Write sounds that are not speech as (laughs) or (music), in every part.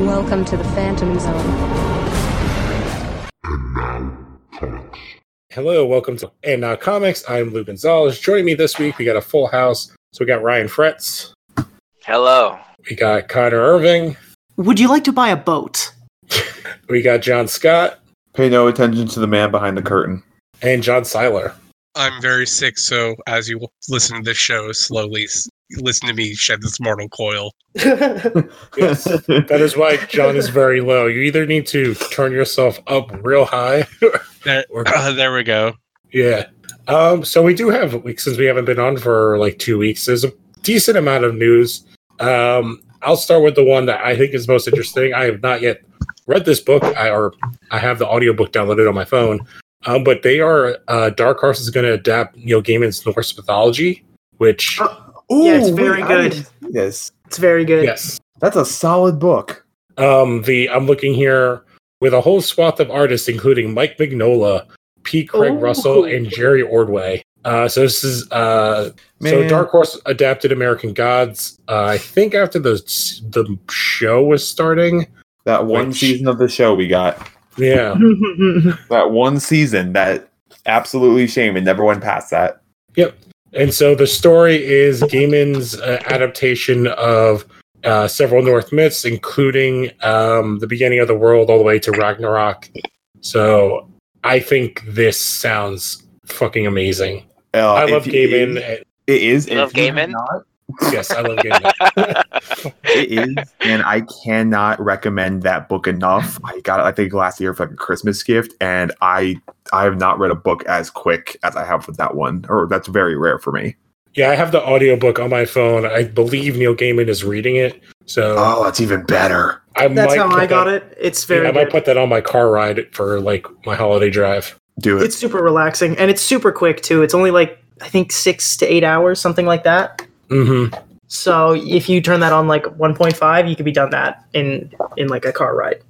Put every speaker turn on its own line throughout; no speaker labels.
Welcome to the Phantom Zone.
Hello, welcome to And Now Comics. I'm Lou Gonzalez. Joining me this week, we got a full house. So we got Ryan Fretz,
Hello.
we got Connor Irving,
Would you like to buy a boat? (laughs)
we got John Scott,
Pay no attention to the man behind the curtain.
and John Seiler.
I'm very sick, so as you listen to this show, slowly s- listen to me shed this mortal coil.
Yes, (laughs) that is why John is very low. You either need to turn yourself up real high. (laughs)
There,
Or-
there we go.
yeah. Um, so we do have, like, since we haven't been on for like two weeks, there's a decent amount of news. Um, I'll start with the one that I think is most interesting. I have not yet read this book, I, or I have the audiobook downloaded on my phone. Um, but they are uh, Dark Horse is going to adapt Neil Gaiman's Norse mythology, which
Yeah, it's very
I
good.
didn't see This
It's very good.
yes,
that's a solid book.
um, the I'm looking here with a whole swath of artists, including Mike Mignola, P. Craig
Ooh.
Russell, and Jerry Ordway. Uh, so this is uh, so Dark Horse adapted American Gods. Uh, I think after the the show was starting.
That one
Which-
season of the show we got.
Yeah, (laughs)
That one season that absolutely shame it never went past that.
And so the story is Gaiman's uh, adaptation of uh, several Norse myths, including um, the beginning of the world all the way to Ragnarok. So I think this sounds fucking amazing.
Uh,
I love
you-
Gaiman.
It is.
You love
if
Gaiman?
not,
yes, I love (laughs) Gaiman.
it is, and I cannot recommend that book enough. I got it, I think, last year for like a Christmas gift, and I I have not read a book as quick as I have with that one, or that's very rare for me.
Yeah, I have the audiobook on my phone. I believe Neil Gaiman is reading it. So
Oh, that's even better.
I
That's
might
how I got
that-
it. It's
Yeah,
very
I might put that on my car ride for like my holiday drive.
Do it.
It's super relaxing and it's super quick too. It's only like I think six to eight hours, something like that.
hmm
So if you turn that on like 1.5, you could be done that in in like a car ride.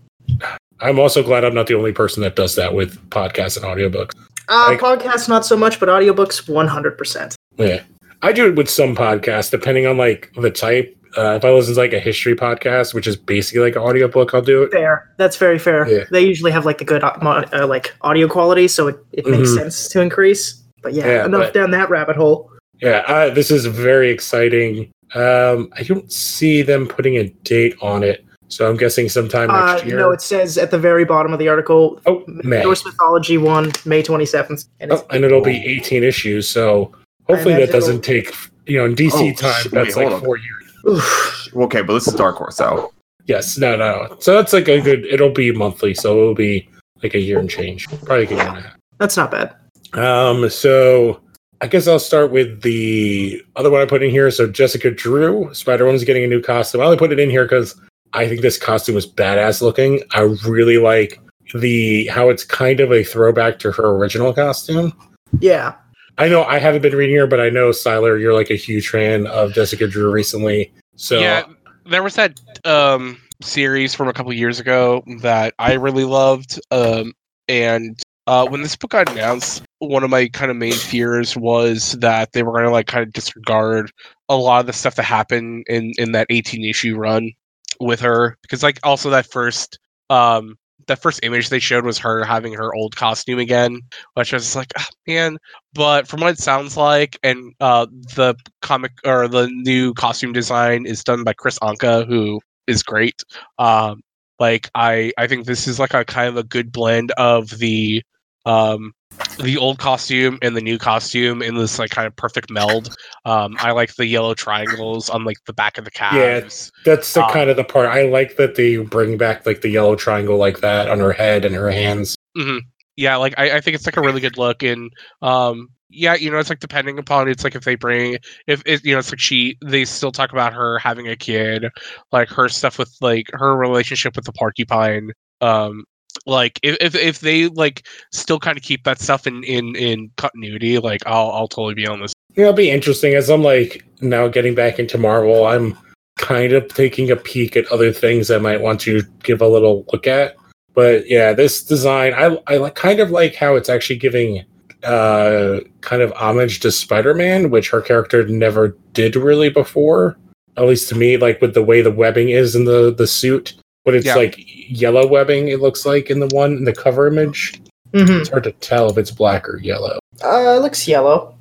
I'm also glad I'm not the only person that does that with podcasts and audiobooks.
Uh,
Like-
podcasts not so much, but audiobooks 100%.
Yeah, I do it with some podcasts, depending on like the type. Uh, if I listen to like a history podcast, which is basically like an audiobook, I'll do it.
Fair. That's very fair.
Yeah.
They usually have like the good uh, uh, like audio quality, so it, it makes
Mhm.
sense to increase. But yeah,
Yeah,
enough
but-
down that rabbit hole.
Yeah, uh, this is very exciting. Um, I don't see them putting a date on it, so I'm guessing sometime
Uh,
next year.
no, it says at the very bottom of the article,
oh, May.
Norse Mythology 1, May 27th. And it's
Oh, and it'll be 18 issues. So hopefully that doesn't take you know in DC
Oh,
time.
sh-
That's
wait,
like
hold on.
four years.
Oof.
Okay, but this is Dark Horse, so
Yes, no, no. So that's like a good. It'll be monthly, so it'll be like a year and change, probably a year and a half.
That's not bad.
Um, so I guess I'll start with the other one I put in here. So Jessica Drew, Spider Woman's getting a new costume. I only put it in here because I think this costume is badass looking. I really like the how it's kind of a throwback to her original costume.
Yeah.
I know I haven't been reading her, but I know Siler, you're like a huge fan of Jessica Drew recently. So
yeah, there was that um, series from a couple years ago that I really loved, um, and uh, when this book got announced, one of my kind of main fears was that they were going to like kind of disregard a lot of the stuff that happened in in that 18 issue run with her because like also that first um that first image they showed was her having her old costume again which I was like ah, man. But from what it sounds like and uh the comic or the new costume design is done by Kris Anka who is great um like i i think this is like a kind of a good blend of the um the old costume and the new costume in this like kind of perfect meld um i like the yellow triangles on like the back of the
cat.
Yeah.
that's the
um,
kind of the part I like that they bring back like the yellow triangle like that on her head and her hands.
Mm-hmm. Yeah, like I, I think it's like a really good look, and um, yeah, you know, it's like depending upon it's like if they bring if it you know it's like she they still talk about her having a kid, like her stuff with like her relationship with the porcupine, um, like if if, if they like still kind of keep that stuff in in in continuity, like I'll I'll totally be on this.
Yeah, it'll be interesting as I'm like now getting back into Marvel. I'm kind of taking a peek at other things I might want to give a little look at. But yeah, this design, I I kind of like how it's actually giving uh kind of homage to Spider-Man, which her character never did really before. At least to me, like with the way the webbing is in the the suit. But it's
Yeah.
like yellow webbing. It looks like in the one in the cover image.
hmm
It's hard to tell if it's black or yellow.
Uh, it looks yellow.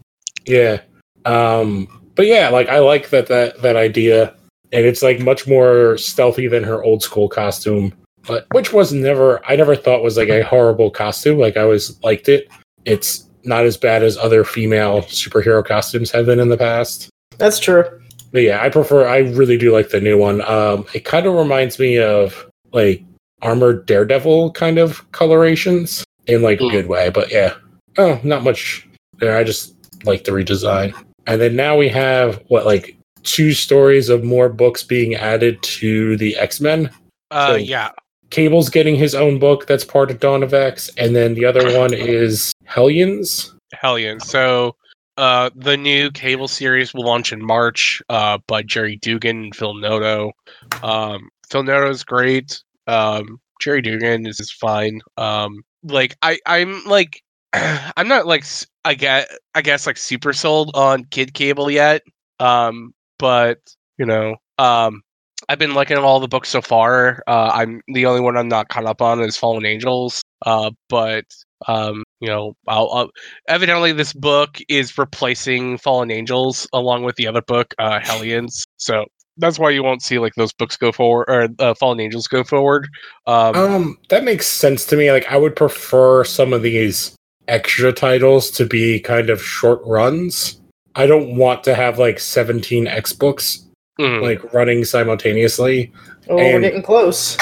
Yeah. Um but yeah, like I like that that that idea and it's like much more stealthy than her old school costume. But which was never I never thought was like a horrible costume. Like I always liked it. It's not as bad as other female superhero costumes have been in the past.
That's true.
But yeah, I prefer I really do like the new one. Um it kind of reminds me of like armored daredevil kind of colorations in like a
Mm.
good way. But yeah. Oh, not much there. I just like the redesign. And then now we have what like two stories of more books being added to the X-Men.
Uh,
So-
yeah.
Cable's getting his own book that's part of Dawn of X, and then the other (coughs) one is Hellions.
Hellion. So, uh, the new cable series will launch in March. Uh, by Gerry Duggan and Phil Noto. Um, Phil Noto is great. Um, Gerry Duggan is, is fine. Um, like I, I'm like, (clears throat) I'm not like I get, I guess like super sold on Kid Cable yet. Um, but you know, um, I've been liking all the books so far. Uh, I'm the only one I'm not caught up on is Fallen Angels. Uh, but um, you know, I'll, I'll evidently this book is replacing Fallen Angels along with the other book, uh, Hellions. So that's why you won't see like those books go forward or uh, Fallen Angels go forward. Um,
Um, that makes sense to me. Like, I would prefer some of these extra titles to be kind of short runs. I don't want to have like 17 X books
mhm.
like running simultaneously.
Oh, we're getting close.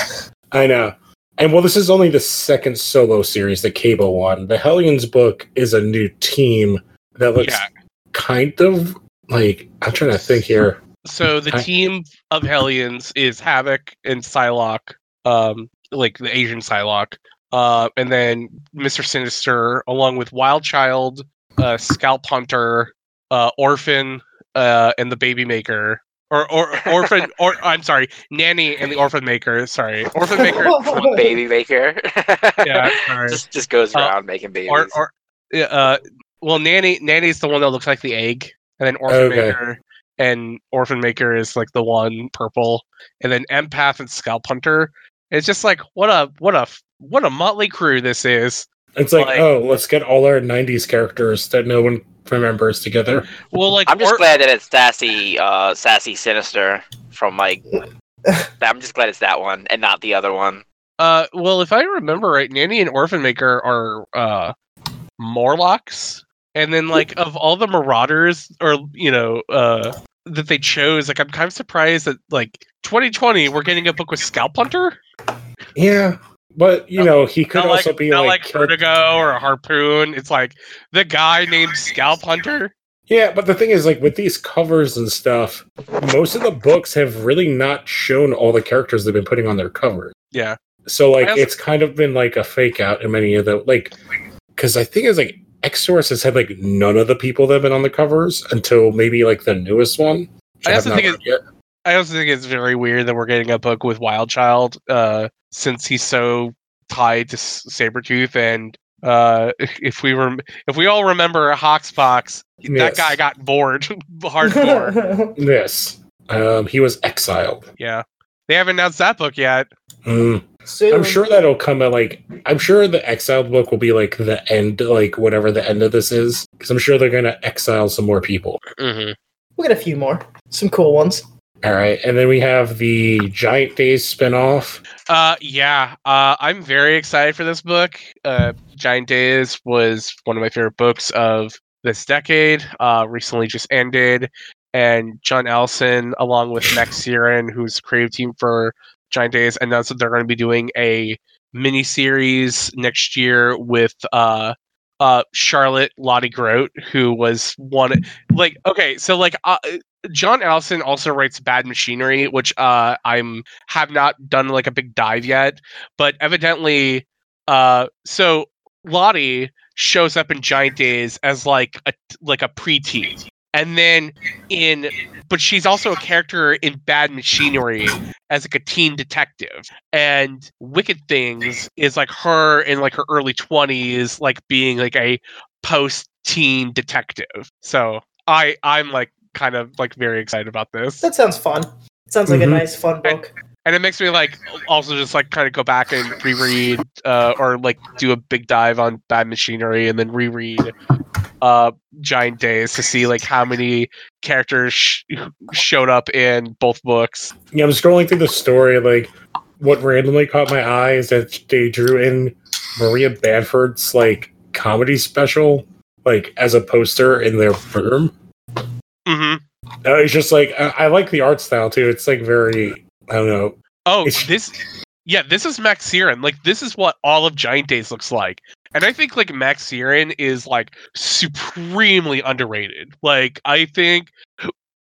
I know. And well, this is only the second solo series, the Cable one. The Hellions book is a new team that looks
Yeah.
kind of like I'm trying to think here.
So the
I-
team of Hellions is Havoc and Psylocke, um, like the Asian Psylocke, uh, and then Mister Sinister, along with Wild Child, uh, Scalp Hunter, uh, Orphan, uh, and the Baby Maker, or or Orphan, (laughs) or I'm sorry, Nanny and the Orphan Maker. Sorry, Orphan Maker. (laughs)
baby maker.
yeah, (laughs) sorry.
just just goes
Uh,
around making babies.
or or yeah, uh well nanny nanny's the one that looks like the egg and then orphan
Okay.
maker and orphan maker is like the one purple and then empath and scalp hunter it's just like what a what a what a motley crew this is
It's like,
Like-
oh, let's get all our '90s characters that no one remembers together.
well like
I'm just
or-
glad that it's sassy, uh, sassy sinister from like. (laughs) I'm just glad it's that one and not the other one.
uh well if i remember right nanny and orphan maker are uh morlocks and then like of all the marauders or you know uh that they chose like i'm kind of surprised that like 2020 we're getting a book with scalp hunter
Yeah, but you know, he could
not
also
like,
be
not
like,
like Vertigo or a Harpoon. It's like the guy named Scalp Hunter.
Yeah, but the thing is, like with these covers and stuff, most of the books have really not shown all the characters they've been putting on their covers.
Yeah,
So like
also-
it's kind of been like a fake out in many of the like because I think it's like Source has had like none of the people that have been on the covers until maybe like the newest one.
I also think
yet.
I also think it's very weird that we're getting a book with Wild Child, uh, since he's so tied to S- Sabretooth. And uh, if we were, if we all remember Hoxpox, that guy got bored, (laughs) hardcore. (laughs)
Yes, um, he was exiled.
yeah, they haven't announced that book yet.
Mm.
Soon.
I'm sure that'll come at like I'm sure the exiled book will be like the end, like whatever the end of this is, because I'm sure they're gonna exile some more people.
Mm-hmm.
We'll get a few more. Some cool ones.
All right, and then we have the Giant Days spinoff.
Uh, yeah. Uh, I'm very excited for this book. Uh, Giant Days was one of my favorite books of this decade. Uh, recently just ended, and John Allison, along with Max (laughs) Sarin, who's creative team for Giant Days, announced that they're going to be doing a mini series next year with uh. Uh, Charlotte Lottie Grote, who was one like okay, so like uh, John Allison also writes Bad Machinery, which uh I'm have not done like a big dive yet, but evidently uh so Lottie shows up in Giant Days as like a like a preteen. And then in but she's also a character in Bad Machinery as like a teen detective. And Wicked Things is like her in like her early 20s like being like a post teen detective. So I I'm like kind of like very excited about this.
That sounds fun. Sounds like
Mhm.
a nice, fun book.
and it makes me like also just like kind of go back and reread uh, or like do a big dive on Bad Machinery and then reread uh, Giant Days to see like how many characters sh- showed up in both books.
Yeah, I'm scrolling through the story. Like, what randomly caught my eye is that they drew in Maria Bamford's like comedy special, like as a poster in their room.
Hmm
Uh, it's just like I, I like the art style too. It's like very I don't know.
Oh,
It's-
this, yeah, this is Max Sarin. Like this is what all of Giant Days looks like, and I think like Max Sarin is like supremely underrated. Like I think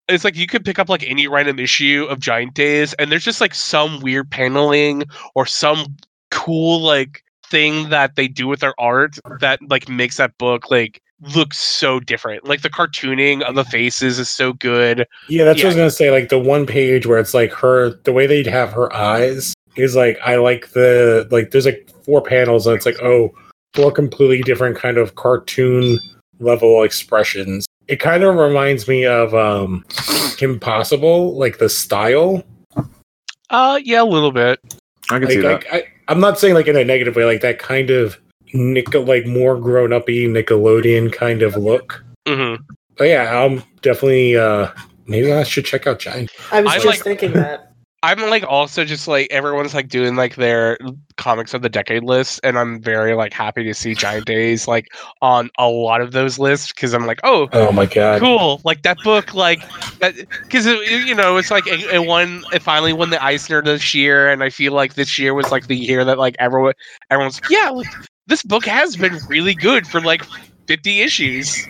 it's like you could pick up like any random issue of Giant Days, and there's just like some weird paneling or some cool like thing that they do with their art that like makes that book like look so different. Like the cartooning of the faces is so good.
Yeah, that's what I was gonna say. Like the one page where it's like her, the way they'd have her eyes is like I like the like. There's like four panels, and it's like oh, four completely different kind of cartoon level expressions. It kind of reminds me of um Kim Possible, like the style.
Uh yeah, a little bit.
I can see that.
Like I, I, I'm not saying like in a negative way, like that kind of nickel, like more grown up Nickelodeon kind of look.
hmm
But yeah, I'm definitely uh maybe I should check out Giant.
I was
I
just
like-
thinking that.
I'm like also just like everyone's like doing like their comics of the decade list, and I'm very like happy to see Giant Days like on a lot of those lists because I'm like, oh,
Oh my god.
cool! Like that book, like that because you know it's like it, it won, it finally won the Eisner this year, and I feel like this year was like the year that like everyone, everyone's like, yeah, like this book has been really good for like 50 issues.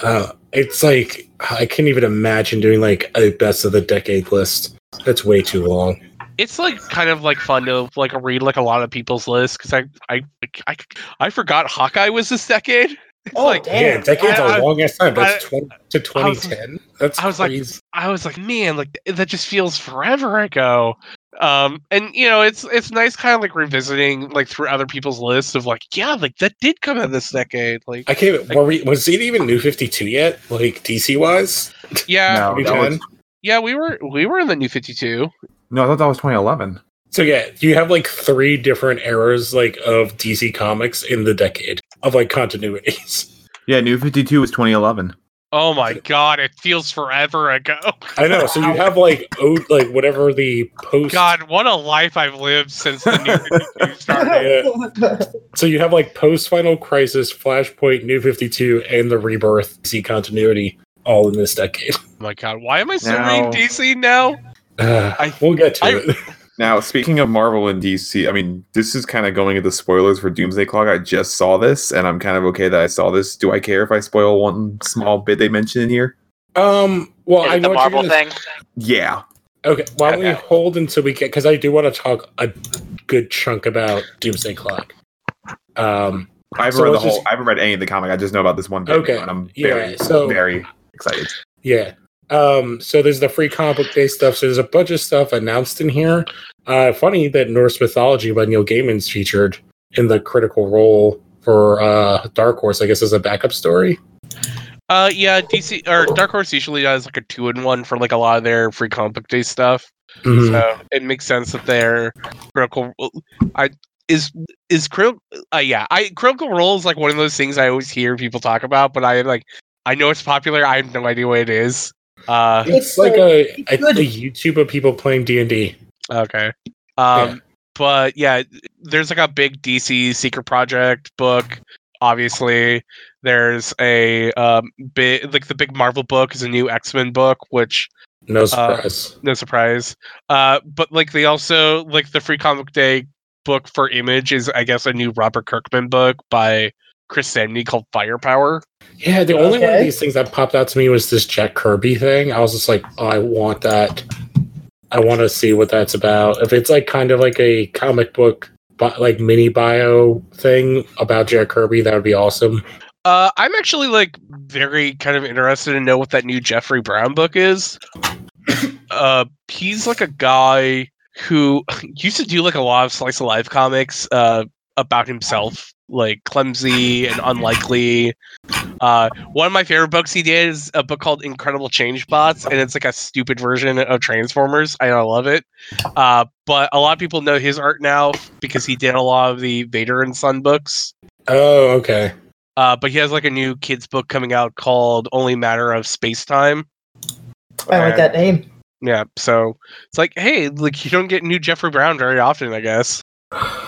Uh, it's like I can't even imagine doing like a best of the decade list. That's way too long.
it's like kind of like fun to like read like a lot of people's lists because I, I I I forgot Hawkeye was this decade. (laughs) It's
Oh,
like
damn.
yeah, decade's
I- I-
a long ass time. That's
I-
20 to 2010. That's
I was like- I was like, man, like that just feels forever ago. Um, and you know, it's it's nice kind of like revisiting like through other people's lists of like, yeah, like that did come out this decade. Like,
I can't. Were we, was it even New Fifty Two yet? Like DC wise?
yeah,
No, that was,
yeah, we were we were in the new Fifty Two.
no, I thought that was 2011.
So yeah, you have like three different eras like of DC comics in the decade of like continuities. (laughs)
Yeah, New 52 was 2011.
Oh my god, it feels forever ago.
I know. So you have like (laughs) oh, like whatever the post.
God, what a life I've lived since the new 52 started.
Yeah. (laughs) So you have like post Final Crisis, Flashpoint, New Fifty Two, and the Rebirth DC continuity all in this decade.
Oh my god, why am I so
Now-
DC now? (sighs)
Uh,
I-
we'll get to
I-
it. (laughs)
Now, speaking of Marvel and DC, I mean, this is kind of going into spoilers for Doomsday Clock. I just saw this, and I'm kind of okay that I saw this. Do I care if I spoil one small bit they mention in here?
Um. Well,
Is
I know
the
what you're
Marvel
gonna-
thing?
Yeah.
Okay. Why don't we hold until we get? Because I do want to talk a good chunk about Doomsday Clock. Um.
I haven't
So
read the whole.
just-
I haven't read any of the comic. I just know about this one bit,
Okay,
and I'm
yeah,
very,
so-
very excited.
Yeah. Um, so there's the free comic book day stuff. So there's a bunch of stuff announced in here. Uh, funny that Norse mythology by Neil Gaiman's featured in the critical role for uh, Dark Horse, I guess, as a backup story.
Uh, yeah, DC or Dark Horse usually does like a two in one for like a lot of their free comic book day stuff.
Mhm.
So it makes sense that their critical I is is critical. Uh, yeah, I critical role is like one of those things I always hear people talk about, but I like I know it's popular. I have no idea what it is. Uh,
It's,
It's,
like
uh,
a,
it's
a,
good.
a YouTube of people playing D and D.
okay. Um,
Yeah.
but yeah, there's like a big DC Secret Project book. Obviously, there's a um big like the big Marvel book is a new X Men book, which
No surprise.
no surprise. Uh, but like they also like the free comic day book for Image is I guess a new Robert Kirkman book by Chris Samnee called Firepower.
yeah, the only one of these things that popped out to me was this Jack Kirby thing. I was just like, oh, I want that. I want to see what that's about. If it's like kind of like a comic book, bi- like mini bio thing about Jack Kirby, that would be awesome.
Uh, I'm actually like very kind of interested to know what that new Jeffrey Brown book is. (coughs) uh, he's like a guy who (laughs) used to do like a lot of slice of life comics uh, about himself, like clumsy and unlikely. Uh, one of my favorite books he did is a book called Incredible Change Bots, and it's like a stupid version of Transformers. I love it. Uh, but a lot of people know his art now because he did a lot of the Vader and Son books.
Oh, okay.
Uh, but he has like a new kids book coming out called Only Matter of Space Time.
I like that name.
Yeah, so it's like, hey, like you don't get new Jeffrey Brown very often, I guess.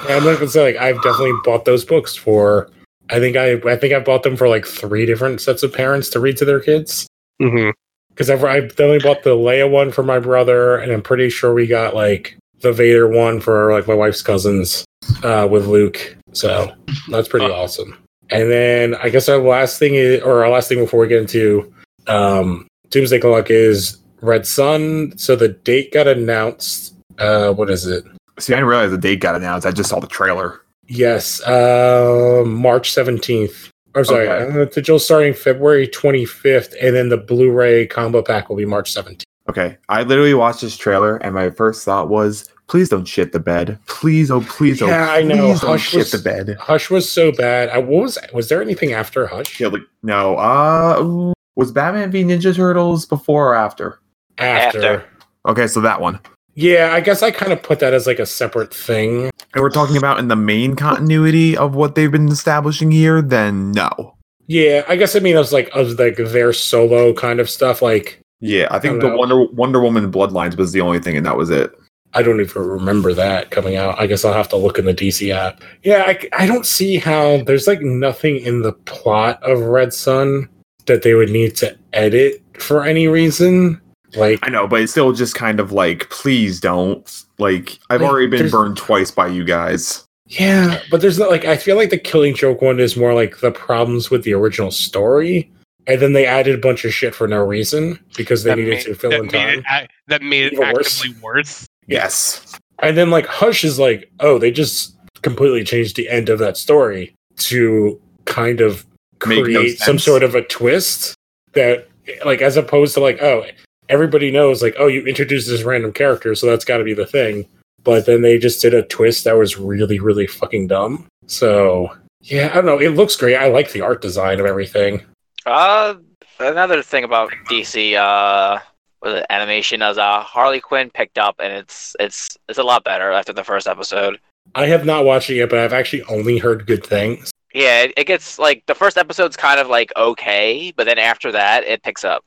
Yeah, I'm not gonna say like I've definitely bought those books for. I think I I think I bought them for like three different sets of parents to read to their kids.
Mm-hmm.
Because I've I've definitely bought the Leia one for my brother, and I'm pretty sure we got like the Vader one for like my wife's cousins uh, with Luke. So that's pretty
Uh.
awesome. And then I guess our last thing is, or our last thing before we get into um, Doomsday Clock is Red Sun. So the date got announced. Uh, what is it?
See, I didn't realize the date got announced. I just saw the trailer.
Yes, uh, March 17th. I'm sorry,
Okay.
uh, the digital starting February 25th, and then the Blu-ray combo pack will be March 17th.
Okay, I literally watched this trailer, and my first thought was, "Please don't shit the bed. Please, oh please, oh
Yeah, I know.
please don't
Hush
shit
was-
the bed."
Hush was so bad. I what was was there anything after Hush?
Yeah, like, no, uh, was Batman v Ninja Turtles before or after?
After.
After.
Okay, so that one.
Yeah, I guess I kind of put that as like a separate thing.
And we're talking about in the main continuity of what they've been establishing here. Then no.
Yeah, I guess I mean it was like of like their solo kind of stuff. Like
Yeah, I think
I
the
know.
Wonder Wonder Woman Bloodlines was the only thing, and that was it.
I don't even remember that coming out. I guess I'll have to look in the DC app. Yeah, I, I don't see how there's like nothing in the plot of Red Sun that they would need to edit for any reason. Like,
I know, but it's still just kind of like, please don't. Like, I've
Like,
already been burned twice by you guys.
yeah, but there's not like I feel like the Killing Joke one is more like the problems with the original story, and then they added a bunch of shit for no reason because they
That
needed
made,
to fill in time.
it, that made it
Even worse.
actively worse.
Yes.
And then like Hush is like, oh, they just completely changed the end of that story to kind of
Make no
create some sort of a twist that like as opposed to like, oh, everybody knows like, oh, you introduced this random character, so that's gotta be the thing. But then they just did a twist that was really, really fucking dumb. So yeah, I don't know. It looks great. I like the art design of everything.
Uh, another thing about DC, uh, was it animation as uh, Harley Quinn picked up, and it's it's it's a lot better after the first episode.
I have not watched it yet, but I've actually only heard good things.
Yeah, it, it gets like the first episode's kind of like okay, but then after that, it picks up.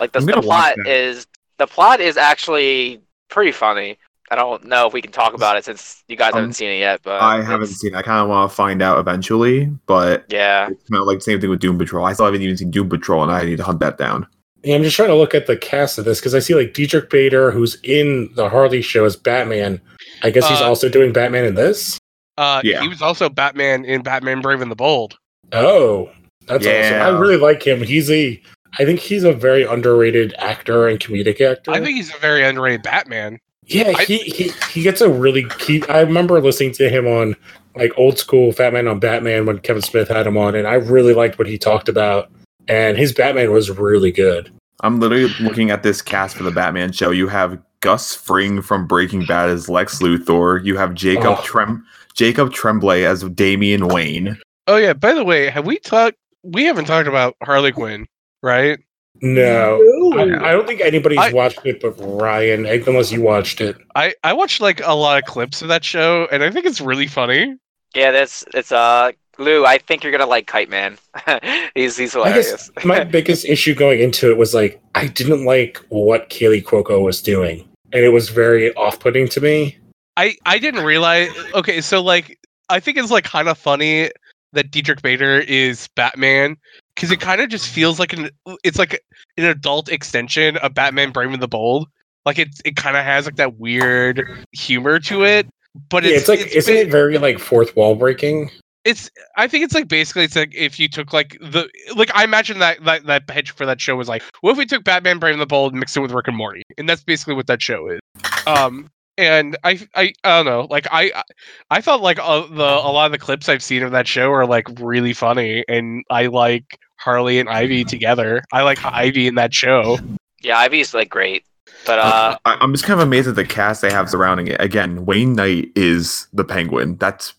Like the, the plot
that.
is the plot is actually pretty funny. I don't know if we can talk about it since you guys
Um,
haven't seen it yet, but
I haven't
it's-
seen. I kind of want to find out eventually, but
Yeah,
it's kind of like the same thing with Doom Patrol. I still haven't even seen Doom Patrol, and I need to hunt that down.
Yeah, I'm just trying to look at the cast of this because I see like Diedrich Bader, who's in the Harley show as Batman. I guess he's
Uh,
also doing Batman in this.
Uh,
Yeah.
He was also Batman in Batman Brave and the Bold.
Oh, that's
Yeah.
awesome. I really like him. He's a, I think he's a very underrated actor and comedic actor.
I think he's a very underrated Batman.
yeah,
I-
he, he he gets a really. He, I remember listening to him on like old school Fat Man on Batman when Kevin Smith had him on, and I really liked what he talked about. And his Batman was really good.
I'm literally looking at this cast for the Batman show. You have Gus Fring from Breaking Bad as Lex Luthor. You have Jacob
Oh.
Trem Jacob Tremblay as Damian Wayne.
Oh yeah. By the way, have we talked? We haven't talked about Harley Quinn, right?
No, I, I don't think anybody's
I-
watched it but Ryan, unless you watched it.
I I watched like a lot of clips of that show, and I think it's really funny.
yeah. That's it's uh Lou. I think you're gonna like Kite Man. (laughs) he's he's
I
hilarious.
guess my (laughs) biggest issue going into it was like I didn't like what Kaley Cuoco was doing, and it was very off-putting to me.
I I didn't realize. Okay, so like I think it's like kind of funny that Diedrich Bader is Batman because it kind of just feels like an it's like an adult extension of Batman Brave and the Bold. Like it it kind of has like that weird humor to it, but
yeah,
it's,
it's like
it's
isn't
ba-
it very like fourth wall breaking?
it's I think it's like basically it's like if you took like the like I imagine that that that pitch for that show was like what if we took Batman Brave and the Bold and mixed it with Rick and Morty and that's basically what that show is. Um and I I I don't know like I I thought like uh, the a lot of the clips I've seen of that show are like really funny and I like Harley and Ivy together. I like Ivy in that show.
Yeah, Ivy's like great, but uh,
I, I'm just kind of amazed at the cast they have surrounding it. Again, Wayne Knight is the Penguin. That's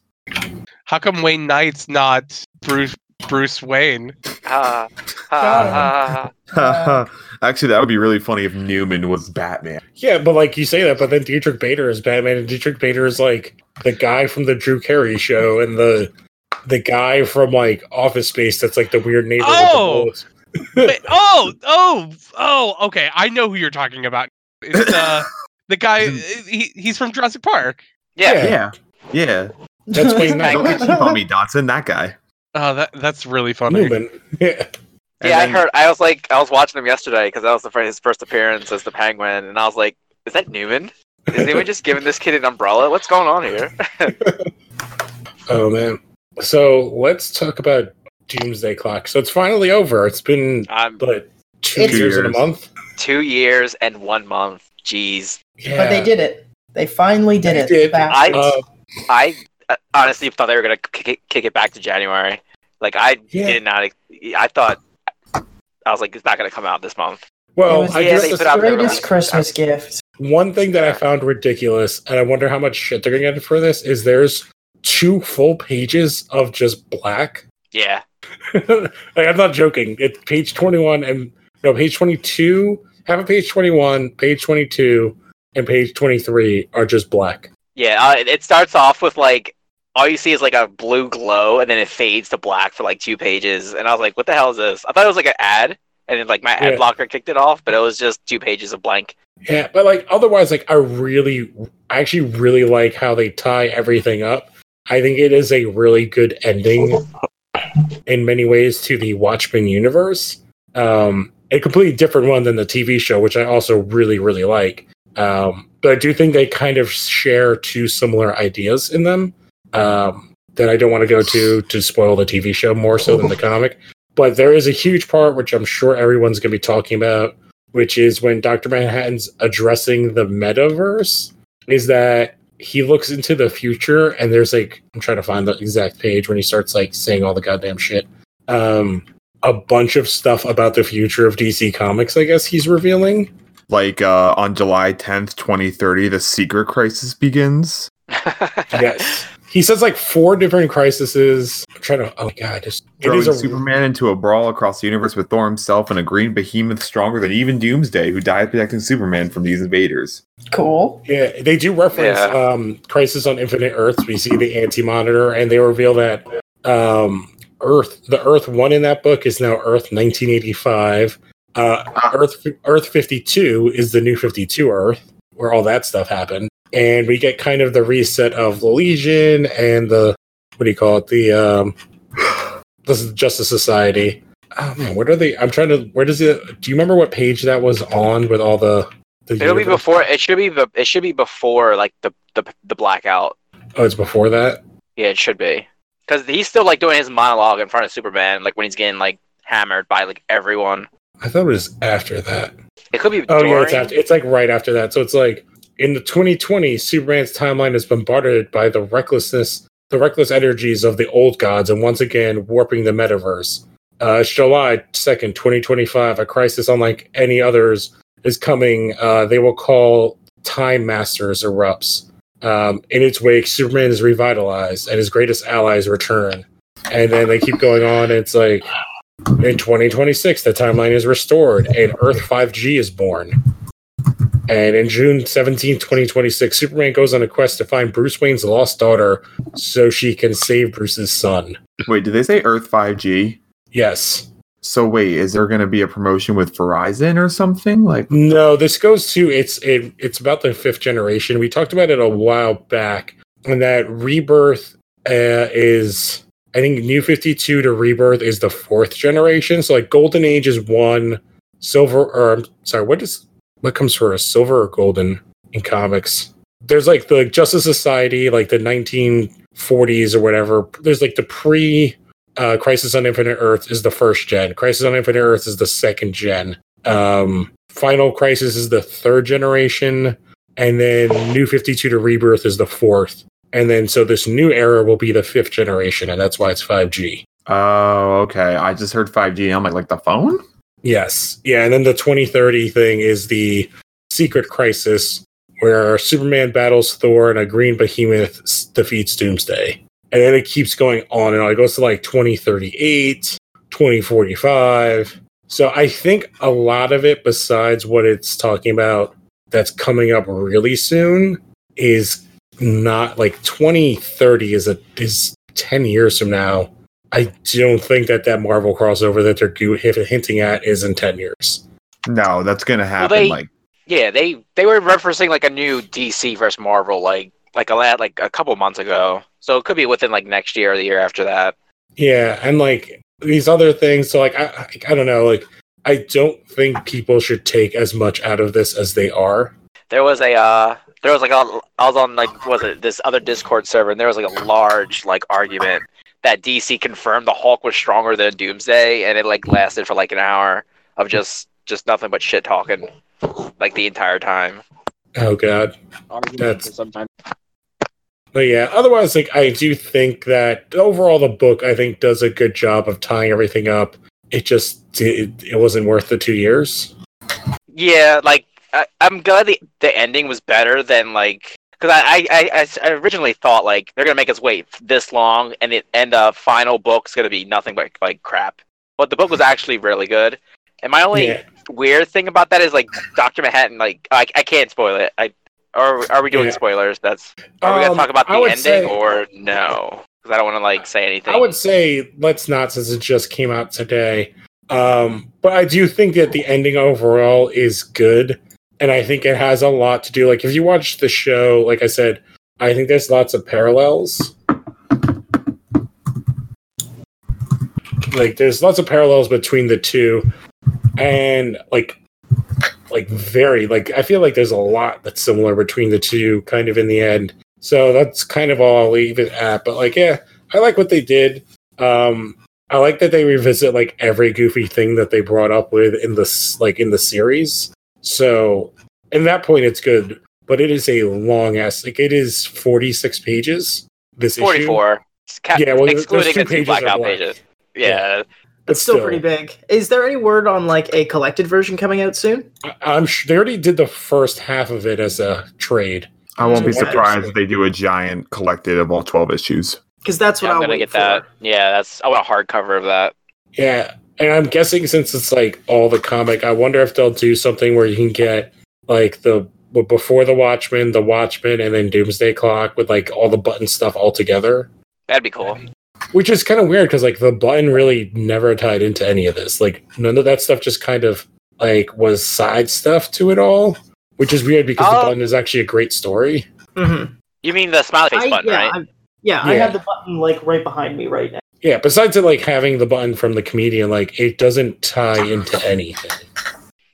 How come Wayne Knight's not Bruce Bruce Wayne. (laughs)
Actually, that would be really funny if Newman was Batman.
Yeah, but like you say that, but then Diedrich Bader is Batman, and Diedrich Bader is like the guy from the Drew Carey show, and the the guy from like Office Space. That's like the weird neighbor.
Oh!
with the.
Wait, (laughs) oh, oh, oh. Okay, I know who you're talking about. It's uh, the guy. (laughs) He, he's from Jurassic Park.
Yeah.
Yeah.
Yeah, yeah.
That's Wayne (laughs) Knight.
Don't get on me, Dodgson. That guy.
Oh, that that's really funny.
Newman. Yeah.
And
Yeah, I heard. I was like, I was watching him yesterday because that was the fir- his first appearance as the Penguin, and I was like, is that Newman? Is Newman just giving this kid an umbrella? What's going on here?
Oh man. So let's talk about Doomsday Clock. So it's finally over. It's been
I'm
but two
It's-
years and a month.
two years and one month. Jeez,
Yeah.
But they did it. They finally did
They
it.
did.
Bastards.
Uh,
I uh, honestly thought they were gonna kick it, kick it back to January. Like I
Yeah.
did not. I thought I was like, it's not gonna come out this month.
well,
It was
I
yeah,
guess
they
this-
put
Greatest
release.
Christmas gift.
one thing that I found ridiculous, and I wonder how much shit they're gonna get for this, is there's two full pages of just black.
Yeah, (laughs)
like, I'm not joking. It's page 21 and no page 22. Have a page 21, page 22, and page 23 are just black.
yeah. Uh, it, it starts off with like all you see is like a blue glow, and then it fades to black for like two pages. And I was like, what the hell is this? I thought it was like an ad, and then like my ad
Yeah.
blocker kicked it off, but it was just two pages of blank.
Yeah, but like otherwise, like I really, I actually really like how they tie everything up. I think it is a really good ending in many ways to the Watchmen universe. Um, a completely different one than the TV show, which I also really, really like. Um, but I do think they kind of share two similar ideas in them um, that I don't want to go to to spoil the TV show more so than the comic. But there is a huge part which I'm sure everyone's going to be talking about, which is when Dr. Manhattan's addressing the metaverse, is that he looks into the future and there's like I'm trying to find the exact page when he starts like saying all the goddamn shit. Um a bunch of stuff about the future of DC Comics, I guess he's revealing.
Like uh, on July 10th, 2030, the Secret Crisis begins. (laughs)
Yes. He says like four different crises. I'm trying to oh my god, just
Throwing
is a
Superman into a brawl across the universe with Thor himself and a green behemoth stronger than even Doomsday, who died protecting Superman from these invaders.
Cool.
Yeah, they do reference
Yeah.
um, Crisis on Infinite Earths. We see the Anti Monitor, and they reveal that um, Earth, the Earth one in that book, is now Earth 1985. Uh, Earth Earth 52 is the new 52 Earth, where all that stuff happened, and we get kind of the reset of the Legion and the what do you call it? The um, this is Justice Society. Oh man, what are they? I'm trying to. Where does it? Do you remember what page that was on with all the? the
It'll be before. It should be. It should be before like the the the blackout.
Oh, it's before that.
Yeah, it should be. Because he's still like doing his monologue in front of Superman, like when he's getting like hammered by like everyone.
I thought it was after that.
It could be.
Oh yeah, it's after. It's like right after that. So it's like in the 2020, Superman's timeline is bombarded by the recklessness, the reckless energies of the old gods, and once again warping the metaverse. Uh, July 2nd, 2025. A crisis unlike any others is coming. Uh, they will call Time Masters erupts. Um, in its wake, Superman is revitalized, and his greatest allies return. And then they keep going on. It's like in 2026, the timeline is restored and Earth 5G is born. And in June 17, 2026, Superman goes on a quest to find Bruce Wayne's lost daughter so she can save Bruce's son.
Wait, did they say Earth 5G?
Yes.
So wait, is there going to be a promotion with Verizon or something? Like,
No, this goes to it's it, it's about the fifth generation. We talked about it a while back, and that Rebirth uh, is I think New Fifty Two to Rebirth is the fourth generation. So like Golden Age is one, Silver or I'm sorry, what is what comes first, Silver or Golden in comics? There's like the Justice Society, like the 1940s or whatever. There's like the pre uh, Crisis on Infinite Earth is the first gen. Crisis on Infinite Earth is the second gen. Um, Final Crisis is the third generation, and then New 52 to Rebirth is the fourth. And then so this new era will be the fifth generation, and that's why it's 5G.
oh, okay. I just heard 5G. I'm like, like the phone?
Yes. Yeah, and then the 2030 thing is the Secret Crisis, where Superman battles Thor and a green behemoth defeats Doomsday. and then it keeps going on and on. It goes to like 2038, 2045. So I think a lot of it, besides what it's talking about that's coming up really soon, is not like 2030 is a is 10 years from now. I don't think that that Marvel crossover that they're hinting at is in 10 years.
No, that's gonna happen.
they-
like
Yeah, they they were referencing like a new DC versus Marvel like like a la- like a couple months ago. So it could be within like next year or the year after that.
Yeah, and like these other things. So like I I, I don't know. Like I don't think people should take as much out of this as they are.
There was a uh there was like a I was on like was it this other Discord server and there was like a large like argument that DC confirmed the Hulk was stronger than Doomsday and it like lasted for like an hour of just just nothing but shit talking like the entire time.
Oh god.
Argument
That's-
sometimes.
But yeah, otherwise, like I do think that overall the book I think does a good job of tying everything up. It just it, it wasn't worth the two years.
Yeah, like I, I'm glad the the ending was better than like because I, I, I originally thought like they're gonna make us wait this long and the end of final book's gonna be nothing but like crap. But the book was actually really good. And my only
Yeah.
weird thing about that is like Doctor Manhattan. Like I, I can't spoil it. I or are we doing
Yeah.
spoilers? That's are we gonna
Um,
talk about the ending
say-
or no? Because I don't want to like say anything.
I would say let's not since it just came out today. Um, but I do think that the ending overall is good, and I think it has a lot to do. Like if you watch the show, like I said, I think there's lots of parallels. Like there's lots of parallels between the two, and like like very like I feel like there's a lot that's similar between the two, kind of in the end. So that's kind of all I'll leave it at. But like, yeah, I like what they did. Um, I like that they revisit like every goofy thing that they brought up with in this like in the series. So in that point, it's good. But it is a long ass like it is forty six pages. This
forty
issue.
four.
Yeah, well, those
excluding
two
the two
pages
blackout
blank.
pages. Yeah,
But
It's still, pretty big. Is there any word on like a collected version coming out soon?
I- I'm sure they already did the first half of it as a trade.
I won't be
So what-
surprised if they do a giant collected of all twelve issues.
Because that's what
Yeah, I'm
I'll
gonna
wait
get
for.
that. Yeah, that's I want a hardcover of that.
Yeah, and I'm guessing since it's like all the comic, I wonder if they'll do something where you can get like the before the Watchmen, the Watchmen, and then Doomsday Clock with like all the button stuff all together.
That'd be cool.
Which is kind of weird because like the button really never tied into any of this. Like none of that stuff just kind of like was side stuff to it all. Which is weird because the
Oh.
button is actually a great story.
Mm-hmm.
You mean the smiley face
I,
button,
yeah,
right?
I, yeah, I have the button like right behind me right now.
Yeah, besides it like having the button from the comedian, like it doesn't tie into anything.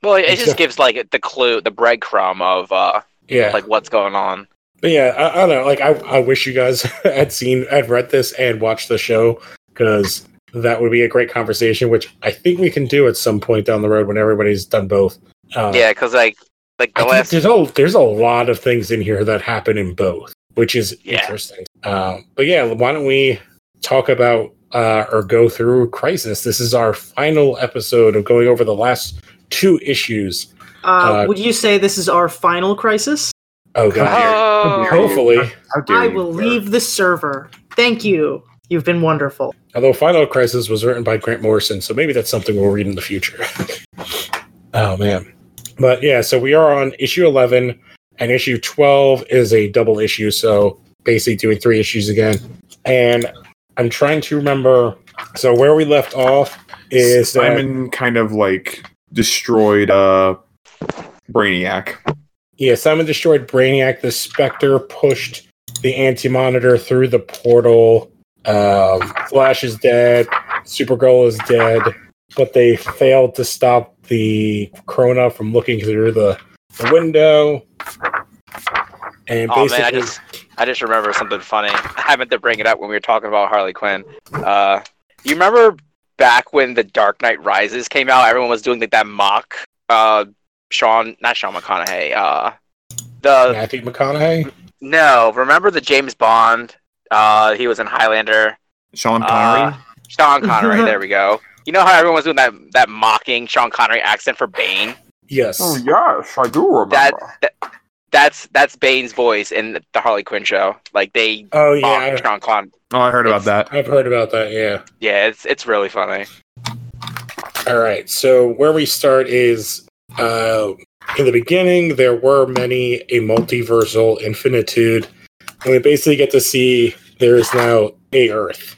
Well, it just
just-
gives like the clue, the breadcrumb of uh
Yeah.
like what's going on.
But yeah, I, I don't know. Like, I, I wish you guys (laughs) had seen, had read this and watched the show because that would be a great conversation, which I think we can do at some point down the road when everybody's done both. Uh,
Yeah, because like like the last
there's a there's a lot of things in here that happen in both, which is
Yeah.
interesting. Um, but yeah, why don't we talk about uh, or go through Crisis? This is our final episode of going over the last two issues.
Uh,
Uh,
would you say this is our final crisis?
Oh god,
Oh.
hopefully.
I will leave the server. Thank you. You've been wonderful.
Although Final Crisis was written by Grant Morrison, so maybe that's something we'll read in the future. (laughs) oh man. But yeah, so we are on issue 11, and issue 12 is a double issue, so basically doing three issues again. And I'm trying to remember. So where we left off is that,
Simon kind of like destroyed uh Brainiac.
yeah, Simon destroyed Brainiac. The Spectre pushed the Anti Monitor through the portal. Um, Flash is dead. Supergirl is dead. But they failed to stop the Krona from looking through the, the window. And
Oh
basically,
man, I just I just remember something funny. (laughs) I meant to bring it up when we were talking about Harley Quinn. Uh, you remember back when the Dark Knight Rises came out? Everyone was doing like that mock. Uh, Sean, not Sean McConaughey. Uh, the
Matthew McConaughey.
no, remember the James Bond? Uh, he was in Highlander.
Sean Connery.
Uh, Sean Connery. (laughs) there we go. You know how everyone was doing that that mocking Sean Connery accent for Bane?
Yes.
Oh, yes, I do remember.
That, that that's that's Bane's voice in the Harley Quinn show. Like they
Oh yeah,
Sean Con.
Oh, I heard about
It's-
that.
I've heard about that. Yeah.
Yeah, it's it's really funny.
All right. So where we start is uh, in the beginning, there were many a multiversal infinitude, and we basically get to see there is now a Earth,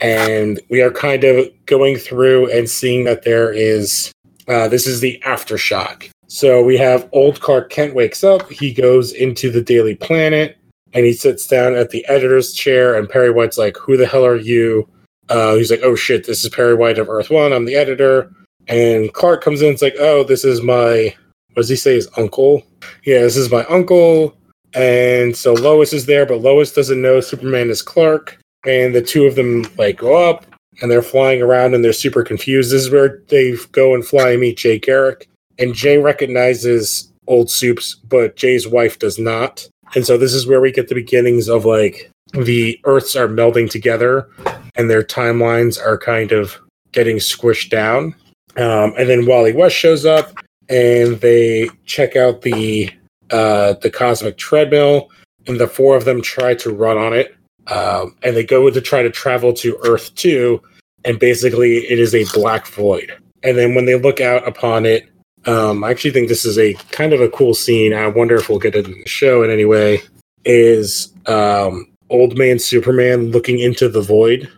and we are kind of going through and seeing that there is uh, this is the aftershock. So we have old Clark Kent wakes up, he goes into the Daily Planet, and he sits down at the editor's chair, and Perry White's like, "Who the hell are you?" Uh, he's like, "Oh shit, this is Perry White of Earth One. I'm the editor." And Clark comes in. It's like, "Oh, this is my what does he say? His uncle? Yeah, this is my uncle." And so Lois is there, but Lois doesn't know Superman is Clark. And the two of them like go up, and they're flying around, and they're super confused. This is where they go and fly and meet Jay Garrick, and Jay recognizes old Soups, but Jay's wife does not. And so this is where we get the beginnings of like the Earths are melding together and their timelines are kind of getting squished down. Um, and then Wally West shows up and they check out the uh, the cosmic treadmill, and the four of them try to run on it. Um, and they go to try to travel to Earth 2, and basically it is a black void. And then when they look out upon it, um, I actually think this is a kind of a cool scene. I wonder if we'll get it in the show in any way. Is um, old man Superman looking into the void?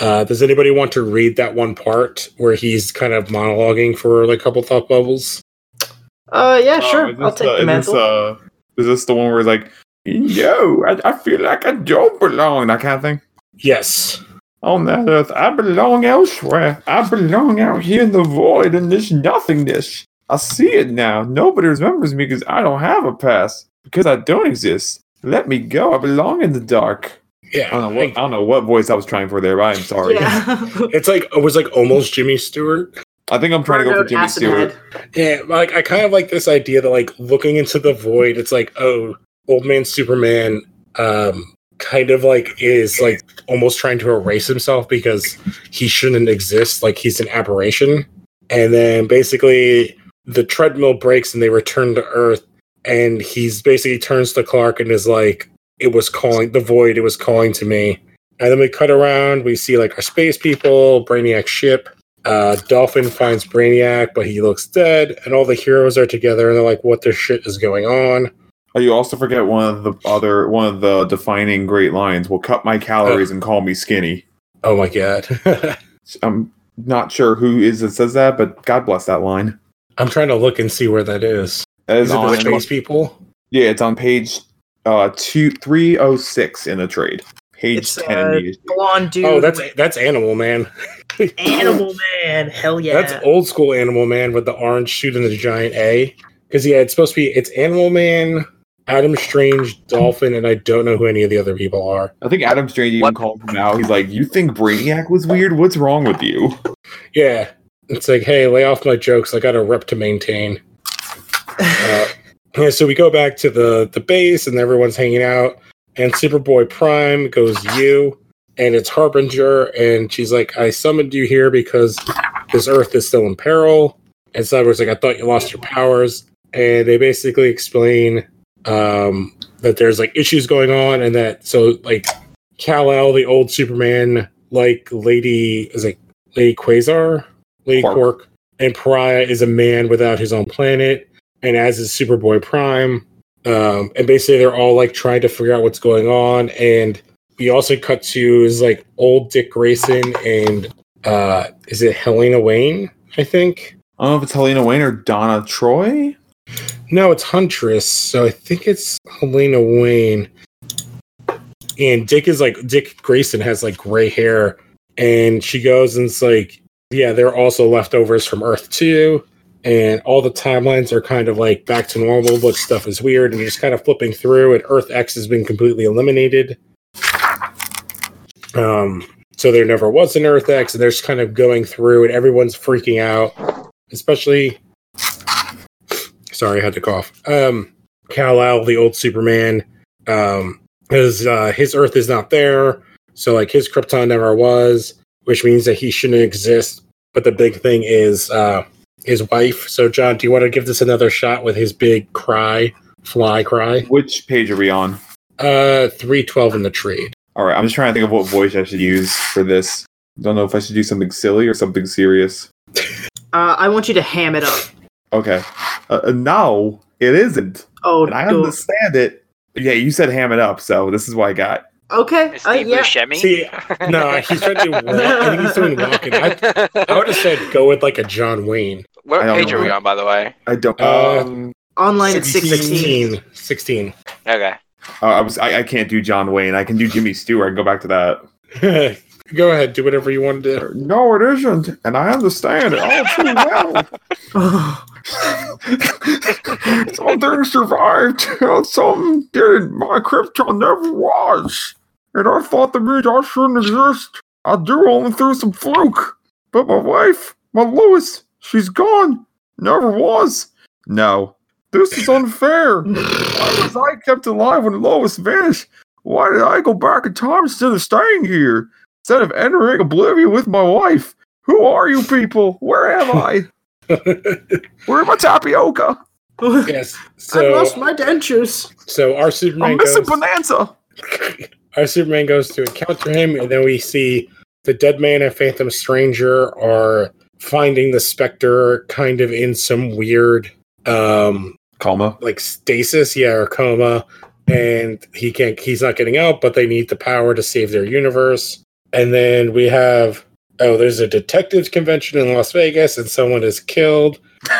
Uh, does anybody want to read that one part where he's kind of monologuing for like a couple thought bubbles?
Uh, yeah,
Oh,
sure.
is
I'll take
uh,
the
is
mantle.
This, uh, is this the one where it's like, yo, I, I feel like I don't belong, that kind of thing?
Yes.
On that earth, I belong elsewhere. I belong out here in the void in this nothingness. I see it now. Nobody remembers me because I don't have a past. Because I don't exist. Let me go. I belong in the dark.
Yeah.
I don't know what, I don't know what voice I was trying for there, but I'm sorry.
yeah. (laughs) (laughs)
It's like it was like almost Jimmy Stewart.
I think I'm trying to go for Jimmy Stewart.
head.
Yeah, like I kind of like this idea that like looking into the void, it's like, oh, old man Superman um kind of like is like almost trying to erase himself because he shouldn't exist, like he's an aberration. And then basically the treadmill breaks and they return to Earth and he's basically turns to Clark and is like, It was calling the void, it was calling to me. And then we cut around, we see like our space people, Brainiac ship, uh, Dolphin finds Brainiac, but he looks dead, and all the heroes are together, and they're like, "What the shit is going on?"
Oh, you also forget one of the other one of the defining great lines. Will cut my calories and call me skinny.
Oh my god! (laughs)
I'm not sure who is that says that, but God bless that line.
I'm trying to look and see where that is.
That
Is
is
it
on
the space people?
yeah, it's on page uh two three oh six in the trade. Page
It's
ten
uh, blonde dude.
Oh, that's that's Animal Man. (laughs)
Animal Man. Hell yeah.
That's old school Animal Man with the orange suit and the giant A. Because yeah, it's supposed to be it's Animal Man, Adam Strange, Dolphin, and I don't know who any of the other people are.
I think Adam Strange even
What?
called him out. He's like, "You think Brainiac was weird? What's wrong with you?"
Yeah, it's like, hey, lay off my jokes. I got a rep to maintain. Uh, yeah, so we go back to the the base, and everyone's hanging out. And Superboy Prime goes you, and it's Harbinger, and she's like, "I summoned you here because this Earth is still in peril." And Cyborg's like, "I thought you lost your powers," and they basically explain um, that there's like issues going on, and that so like Kal El, the old Superman, like Lady is like Lady Quasar, Lady
Quark.
Quark, and Pariah is a man without his own planet, and as is Superboy Prime. Um, and basically, they're all like trying to figure out what's going on. And we also cut to is like old Dick Grayson and uh, is it Helena Wayne? I think.
I don't know if it's Helena Wayne or Donna Troy.
No, it's Huntress. So I think it's Helena Wayne. And Dick is like Dick Grayson has like gray hair, and she goes and it's like, yeah, they're also leftovers from Earth Two, and all the timelines are kind of like back to normal, but stuff is weird, and you're just kind of flipping through, and Earth X has been completely eliminated. Um, so there never was an Earth X, and they're just kind of going through, and everyone's freaking out, especially sorry, I had to cough. Um, Kal El, the old Superman, um, his uh, his Earth is not there, so like his Krypton never was, which means that he shouldn't exist. But the big thing is uh, his wife. So, John, do you want to give this another shot with his big cry fly cry.
Which page are we on?
Uh, three twelve in the trade.
All right, I'm just trying to think of what voice I should use for this. Don't know if I should do something silly or something serious.
Uh, I want you to ham it up.
Okay. Uh, uh, no, it isn't.
Oh,
And I
go-
understand it. Yeah, you said ham it up, so this is what I got.
okay.
Is
Uh, yeah.
Buscemi?
See, no, he's trying to do. Walk, I think he's doing walking. I, I would have said go with like a John Wayne.
what
I don't
page are we on, by the way?
I don't. Um,
Online at 616.
16. 16.
Okay.
uh, I was. I, I can't do John Wayne. I can do Jimmy Stewart. I go back to that. (laughs)
go ahead, do whatever you want to do. (laughs)
No, it isn't, and I understand it all too well. (laughs) (laughs) Some things survived, and some didn't. My Krypton never was. And I thought the means I shouldn't exist. I do only through some fluke. But my wife, my Lois, she's gone. Never was. No. This is unfair. Why was I kept alive when Lois vanished? Why did I go back in time instead of staying here? Instead of entering oblivion with my wife? Who are you people? Where am (laughs) I? Where my tapioca?
yes.
I lost my dentures.
so our Superman
I'm missing
goes.
Bonanza. (laughs)
our Superman goes to encounter him, and then we see the Dead Man and Phantom Stranger are finding the Spectre kind of in some weird, um,
Coma.
like stasis, yeah, or coma, and he can't. He's not getting out, but they need the power to save their universe. And then we have oh, there's a detectives convention in Las Vegas, and someone is killed. (laughs)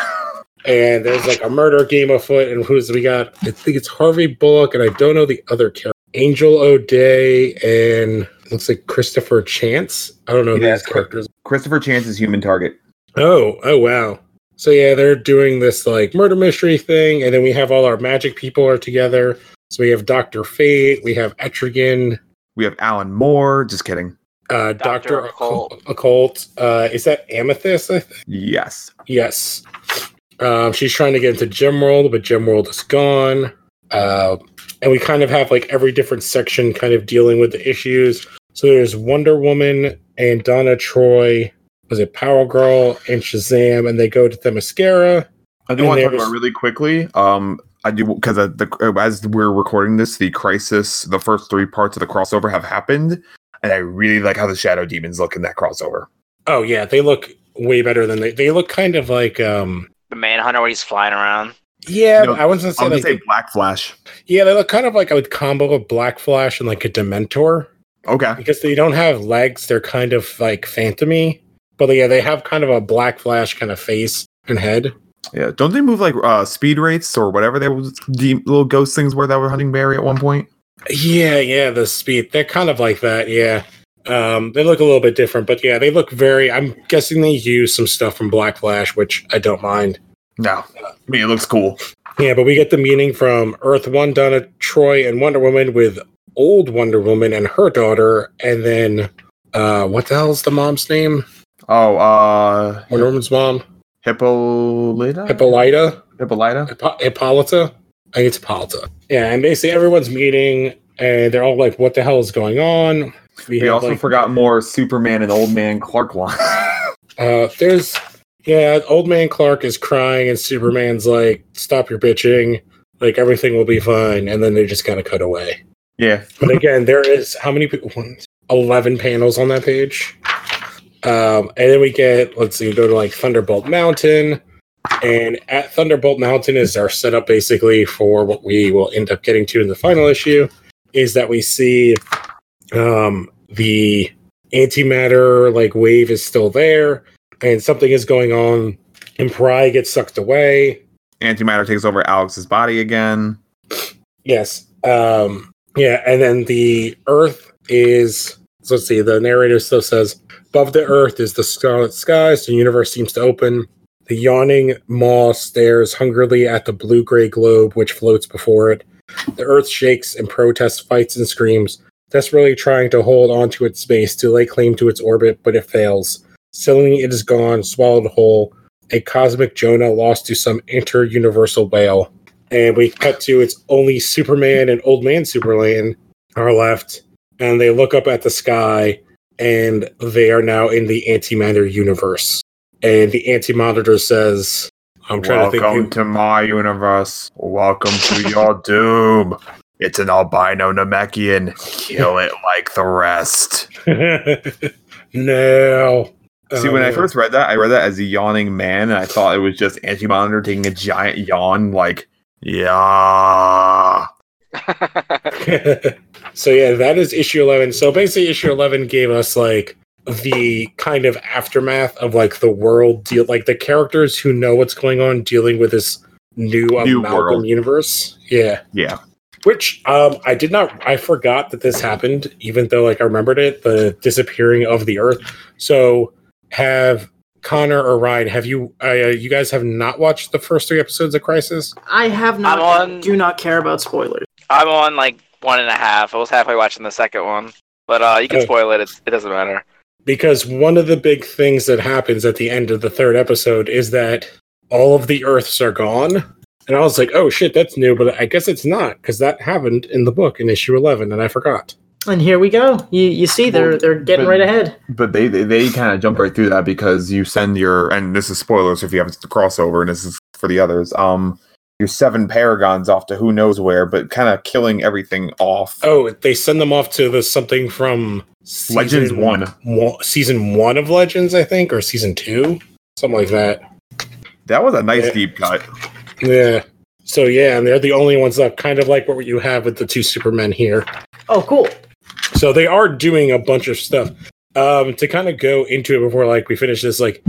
And there's like a murder game afoot, and who's we got? I think it's Harvey Bullock, and I don't know the other character. Angel O'Day and looks like Christopher Chance. I don't know who
Yeah,
these characters.
Christopher Chance is human target.
Oh, oh wow. So yeah, they're doing this like murder mystery thing, and then we have all our magic people are together. So we have Doctor Fate, we have Etrigan,
We have Alan Moore. Just kidding.
Uh,
Dr. Occult.
Occult. Occult. Uh, is that Amethyst? I think?
Yes.
Yes. Um, she's trying to get into Gem World, but Gem World is gone. Uh, and we kind of have like every different section kind of dealing with the issues. So there's Wonder Woman and Donna Troy. Was it Power Girl and Shazam? And they go to Themyscira.
I do want to talk about really quickly. Um, I do because the uh, as we're recording this, the crisis, the first three parts of the crossover have happened, and I really like how the Shadow Demons look in that crossover.
Oh yeah, they look way better than they. They look kind of like um.
The Manhunter when he's flying around.
Yeah,
No,
I wasn't
I'm
gonna
gonna
say
say. Black Flash.
Yeah, they look kind of like a combo of Black Flash and like a Dementor.
Okay.
because they don't have legs they're kind of like phantomy but yeah they have kind of a black flash kind of face and head
Yeah. Don't they move like uh speed rates or whatever they was de- little ghost things were that were hunting Barry at one point?
Yeah yeah the speed they're kind of like that yeah um they look a little bit different but yeah they look very i'm guessing they use some stuff from black flash which i don't mind
No. I mean, it looks cool.
yeah but we get the meaning from earth one donna troy and wonder woman with old wonder woman and her daughter and then uh what the hell's the mom's name
Oh, uh,
wonder woman's mom
Hippolyta.
hippolyta
Hippolyta.
Hippo- Hippolyta? I think it's Hippolyta. Yeah, and basically everyone's meeting and they're all like, what the hell is going on?
We
have,
also
like-
forgot more Superman and Old Man Clark one. (laughs)
Uh, there's, yeah, old man Clark is crying and Superman's like, stop your bitching. Like everything will be fine. And then they just kind of cut away.
yeah.
But again, there is how many people? 11 panels on that page. Um, and then we get, let's see, go to like Thunderbolt Mountain. And at Thunderbolt Mountain is our setup basically for what we will end up getting to in the final issue is that we see um, the antimatter like wave is still there and something is going on and Pry gets sucked away
Antimatter takes over Alex's body again.
Yes. Um, yeah, and then the Earth is. So let's see. The narrator still says, "Above the Earth is the scarlet skies. The universe seems to open. The yawning maw stares hungrily at the blue-gray globe which floats before it. The Earth shakes and protests, fights and screams, desperately trying to hold onto its space to lay claim to its orbit, but it fails. Suddenly, it is gone, swallowed whole. A cosmic Jonah lost to some inter-universal whale." and we cut to it's only Superman and Old Man Superman are left, and they look up at the sky, and they are now in the antimatter universe. And the anti-monitor says, I'm trying to think."
Welcome
think.
to my universe. Welcome to (laughs) your doom. It's an albino Namekian. Kill it (laughs) like the rest. (laughs)
no.
See,
Oh,
when I
uh,
first read that, I read that as a yawning man, and I thought it was just Anti Monitor taking a giant yawn, like, yeah.
so yeah, that is issue eleven. So basically, issue eleven gave us like the kind of aftermath of like the world deal, like the characters who know what's going on, dealing with this new,
New
amalgam
world.
universe. Yeah,
Yeah.
which um I did not. I forgot that this happened, even though like I remembered it. The disappearing of the Earth. So have. Connor or Ryan, have you? Uh, you guys have not watched the first three episodes of Crisis?
I have not.
I'm on-
Do not care about spoilers.
I'm on like one and a half. I was halfway watching the second one, but uh, you can
Oh.
spoil it. It's, it doesn't matter.
Because one of the big things that happens at the end of the third episode is that all of the Earths are gone. And I was like, oh shit, that's new, but I guess it's not because that happened in the book in issue 11, and I forgot.
And here we go. You you see they're
Well,
they're getting
but-
right ahead.
But they they, they kind of jump right through that because you send your and this is spoilers if you haven't the crossover and this is for the others. Um, your seven paragons off to who knows where, but kind of killing everything off.
Oh, they send them off to the something from season
Legends one.
one- season one of Legends, I think, or season two, something like that.
That was a nice
Yeah.
deep cut.
Yeah. So yeah, and they're the only ones left, kind of like what you have with the two Supermen here.
Oh, cool.
So they are doing a bunch of stuff. Um, to kind of go into it before like we finish this, like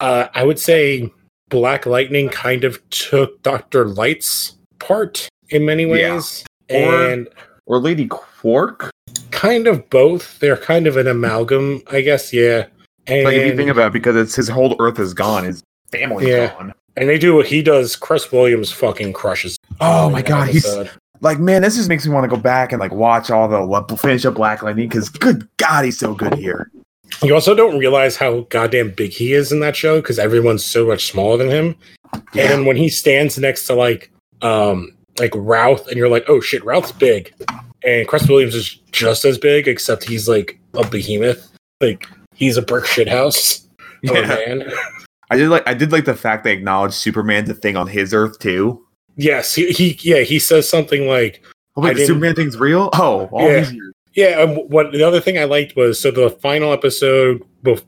uh, I would say Black Lightning kind of took Doctor Light's part in many ways,
Or-
and
Or Lady Quark.
kind of both. They're kind of an amalgam, I guess. Yeah, and
Like if you think about it, because it's his whole Earth is gone, his family's
Yeah.
gone.
and they do what he does. Cress Williams fucking crushes.
Oh my God, he's-
episode.
Like man, this just makes me want to go back and like watch all the finish up Black Lightning because good God, he's so good here.
You also don't realize how goddamn big he is in that show because everyone's so much smaller than him. And when he stands next to like um like Routh and you're like, oh shit, Routh's big. And Cress Williams is just as big, except he's like a behemoth. Like he's a brick shit house. (laughs)
Yeah.
man.
I did like I did like the fact they acknowledged Superman's a thing on his Earth too.
Yes, he, he yeah, he says something like
Oh
I
wait, the Superman thing's real? Oh, all
Yeah.
these years.
Yeah, um, what the other thing I liked was so the final episode,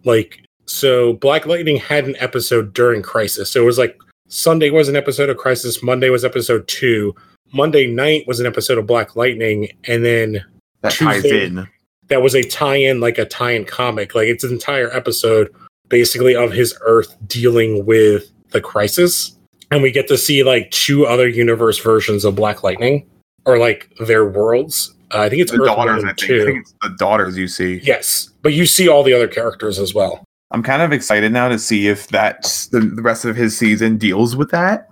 like so Black Lightning had an episode during Crisis. So it was like Sunday was an episode of Crisis, Monday was episode two, Monday night was an episode of Black Lightning, and then
That ties in.
that was a tie-in, like a tie-in comic. Like it's an entire episode basically of his Earth dealing with the crisis. And we get to see like two other universe versions of Black Lightning, or like their worlds. Uh, I think it's
The
Earth
daughters, I think. I think it's the daughters you see.
Yes, but you see all the other characters as well.
I'm kind of excited now to see if that's the, the rest of his season deals with that.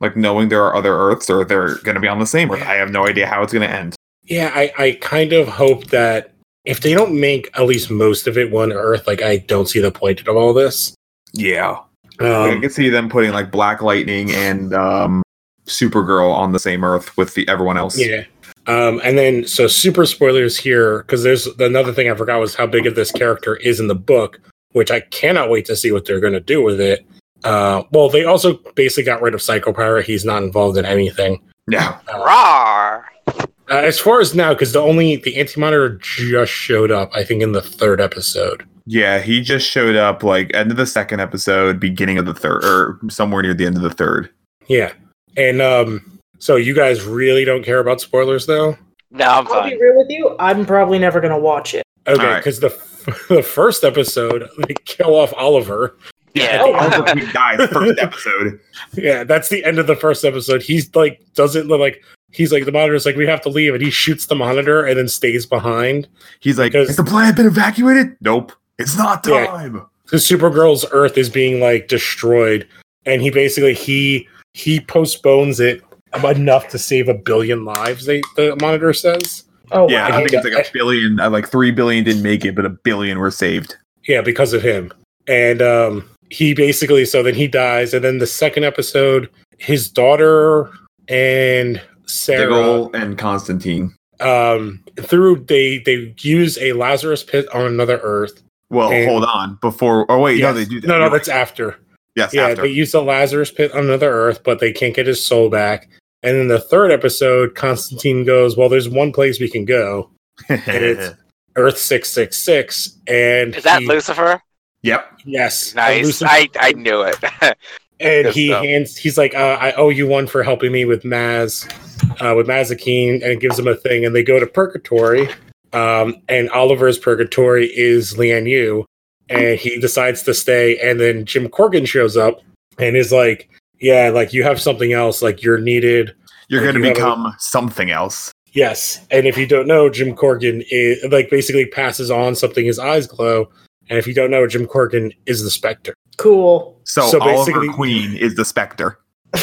Like knowing there are other Earths or they're going to be on the same Earth. I have no idea how it's going to end.
Yeah, I, I kind of hope that if they don't make at least most of it one Earth, like I don't see the point of all this.
Yeah. I
Um,
can see them putting like Black Lightning and um, Supergirl on the same Earth with the everyone else.
yeah. Um, and then so super spoilers here because there's another thing I forgot was how big of this character is in the book, which I cannot wait to see what they're going to do with it. Uh, well, they also basically got rid of Psycho Pirate. He's not involved in anything.
Yeah.
Rawr!
Uh, as far as now, because the only the Anti Monitor just showed up, I think, in the third episode.
Yeah, he just showed up like end of the second episode, beginning of the third, or somewhere near the end of the third.
Yeah, and um, so you guys really don't care about spoilers, though.
No, I'm
I'll be real with you. I'm probably never gonna watch it.
Okay,
All right.
because the f- (laughs) the first episode (laughs) they kill off Oliver.
Yeah.
Oh,
Oliver Queen dies first (laughs) episode.
Yeah, that's the end of the first episode. He's like doesn't look like he's like the monitor's like we have to leave, and he shoots the monitor and then stays behind.
He's like,
Because-
"Has the planet been evacuated?" Nope, it's not
Yeah.
time.
Because Supergirl's Earth is being like destroyed, and he basically he he postpones it enough to save a billion lives. They the monitor says.
Oh
yeah,
wow.
I think it's like a billion. Uh, like three billion didn't make it, but a billion were saved.
Yeah, because of him. And um he basically so then he dies and then the second episode his daughter and Sarah
Diggle and Constantine.
um through they they use a Lazarus pit on another earth.
Well,
And-
hold on. Before, oh wait,
Yes.
no, they do that.
No, no,
You're
that's after.
Yes,
yeah,
after.
they use the Lazarus pit on another Earth, but they can't get his soul back. And in the third episode, Constantine goes, "Well, there's one place we can go, and (laughs) it's- Earth six six six, and
Is that
he-
Lucifer?
yep.
Yes,
Nice. I, I knew it. (laughs)
and
Good
he
stuff.
hands. He's like, uh, "I owe you one for helping me with Maz, uh, with Mazikeen," and gives him a thing. And they go to Purgatory, um, and Oliver's Purgatory is Lian Yu, and he decides to stay. And then Jim Corrigan shows up and is like, "Yeah, like you have something else. Like you're needed."
You're
Like,
going to
you have a-
become something else.
Yes, and if you don't know, Jim Corrigan is like basically passes on something. His eyes glow, and if you don't know, Jim Corrigan is the Spectre.
cool.
So,
So
Oliver
basically-
Queen is the Spectre. (laughs)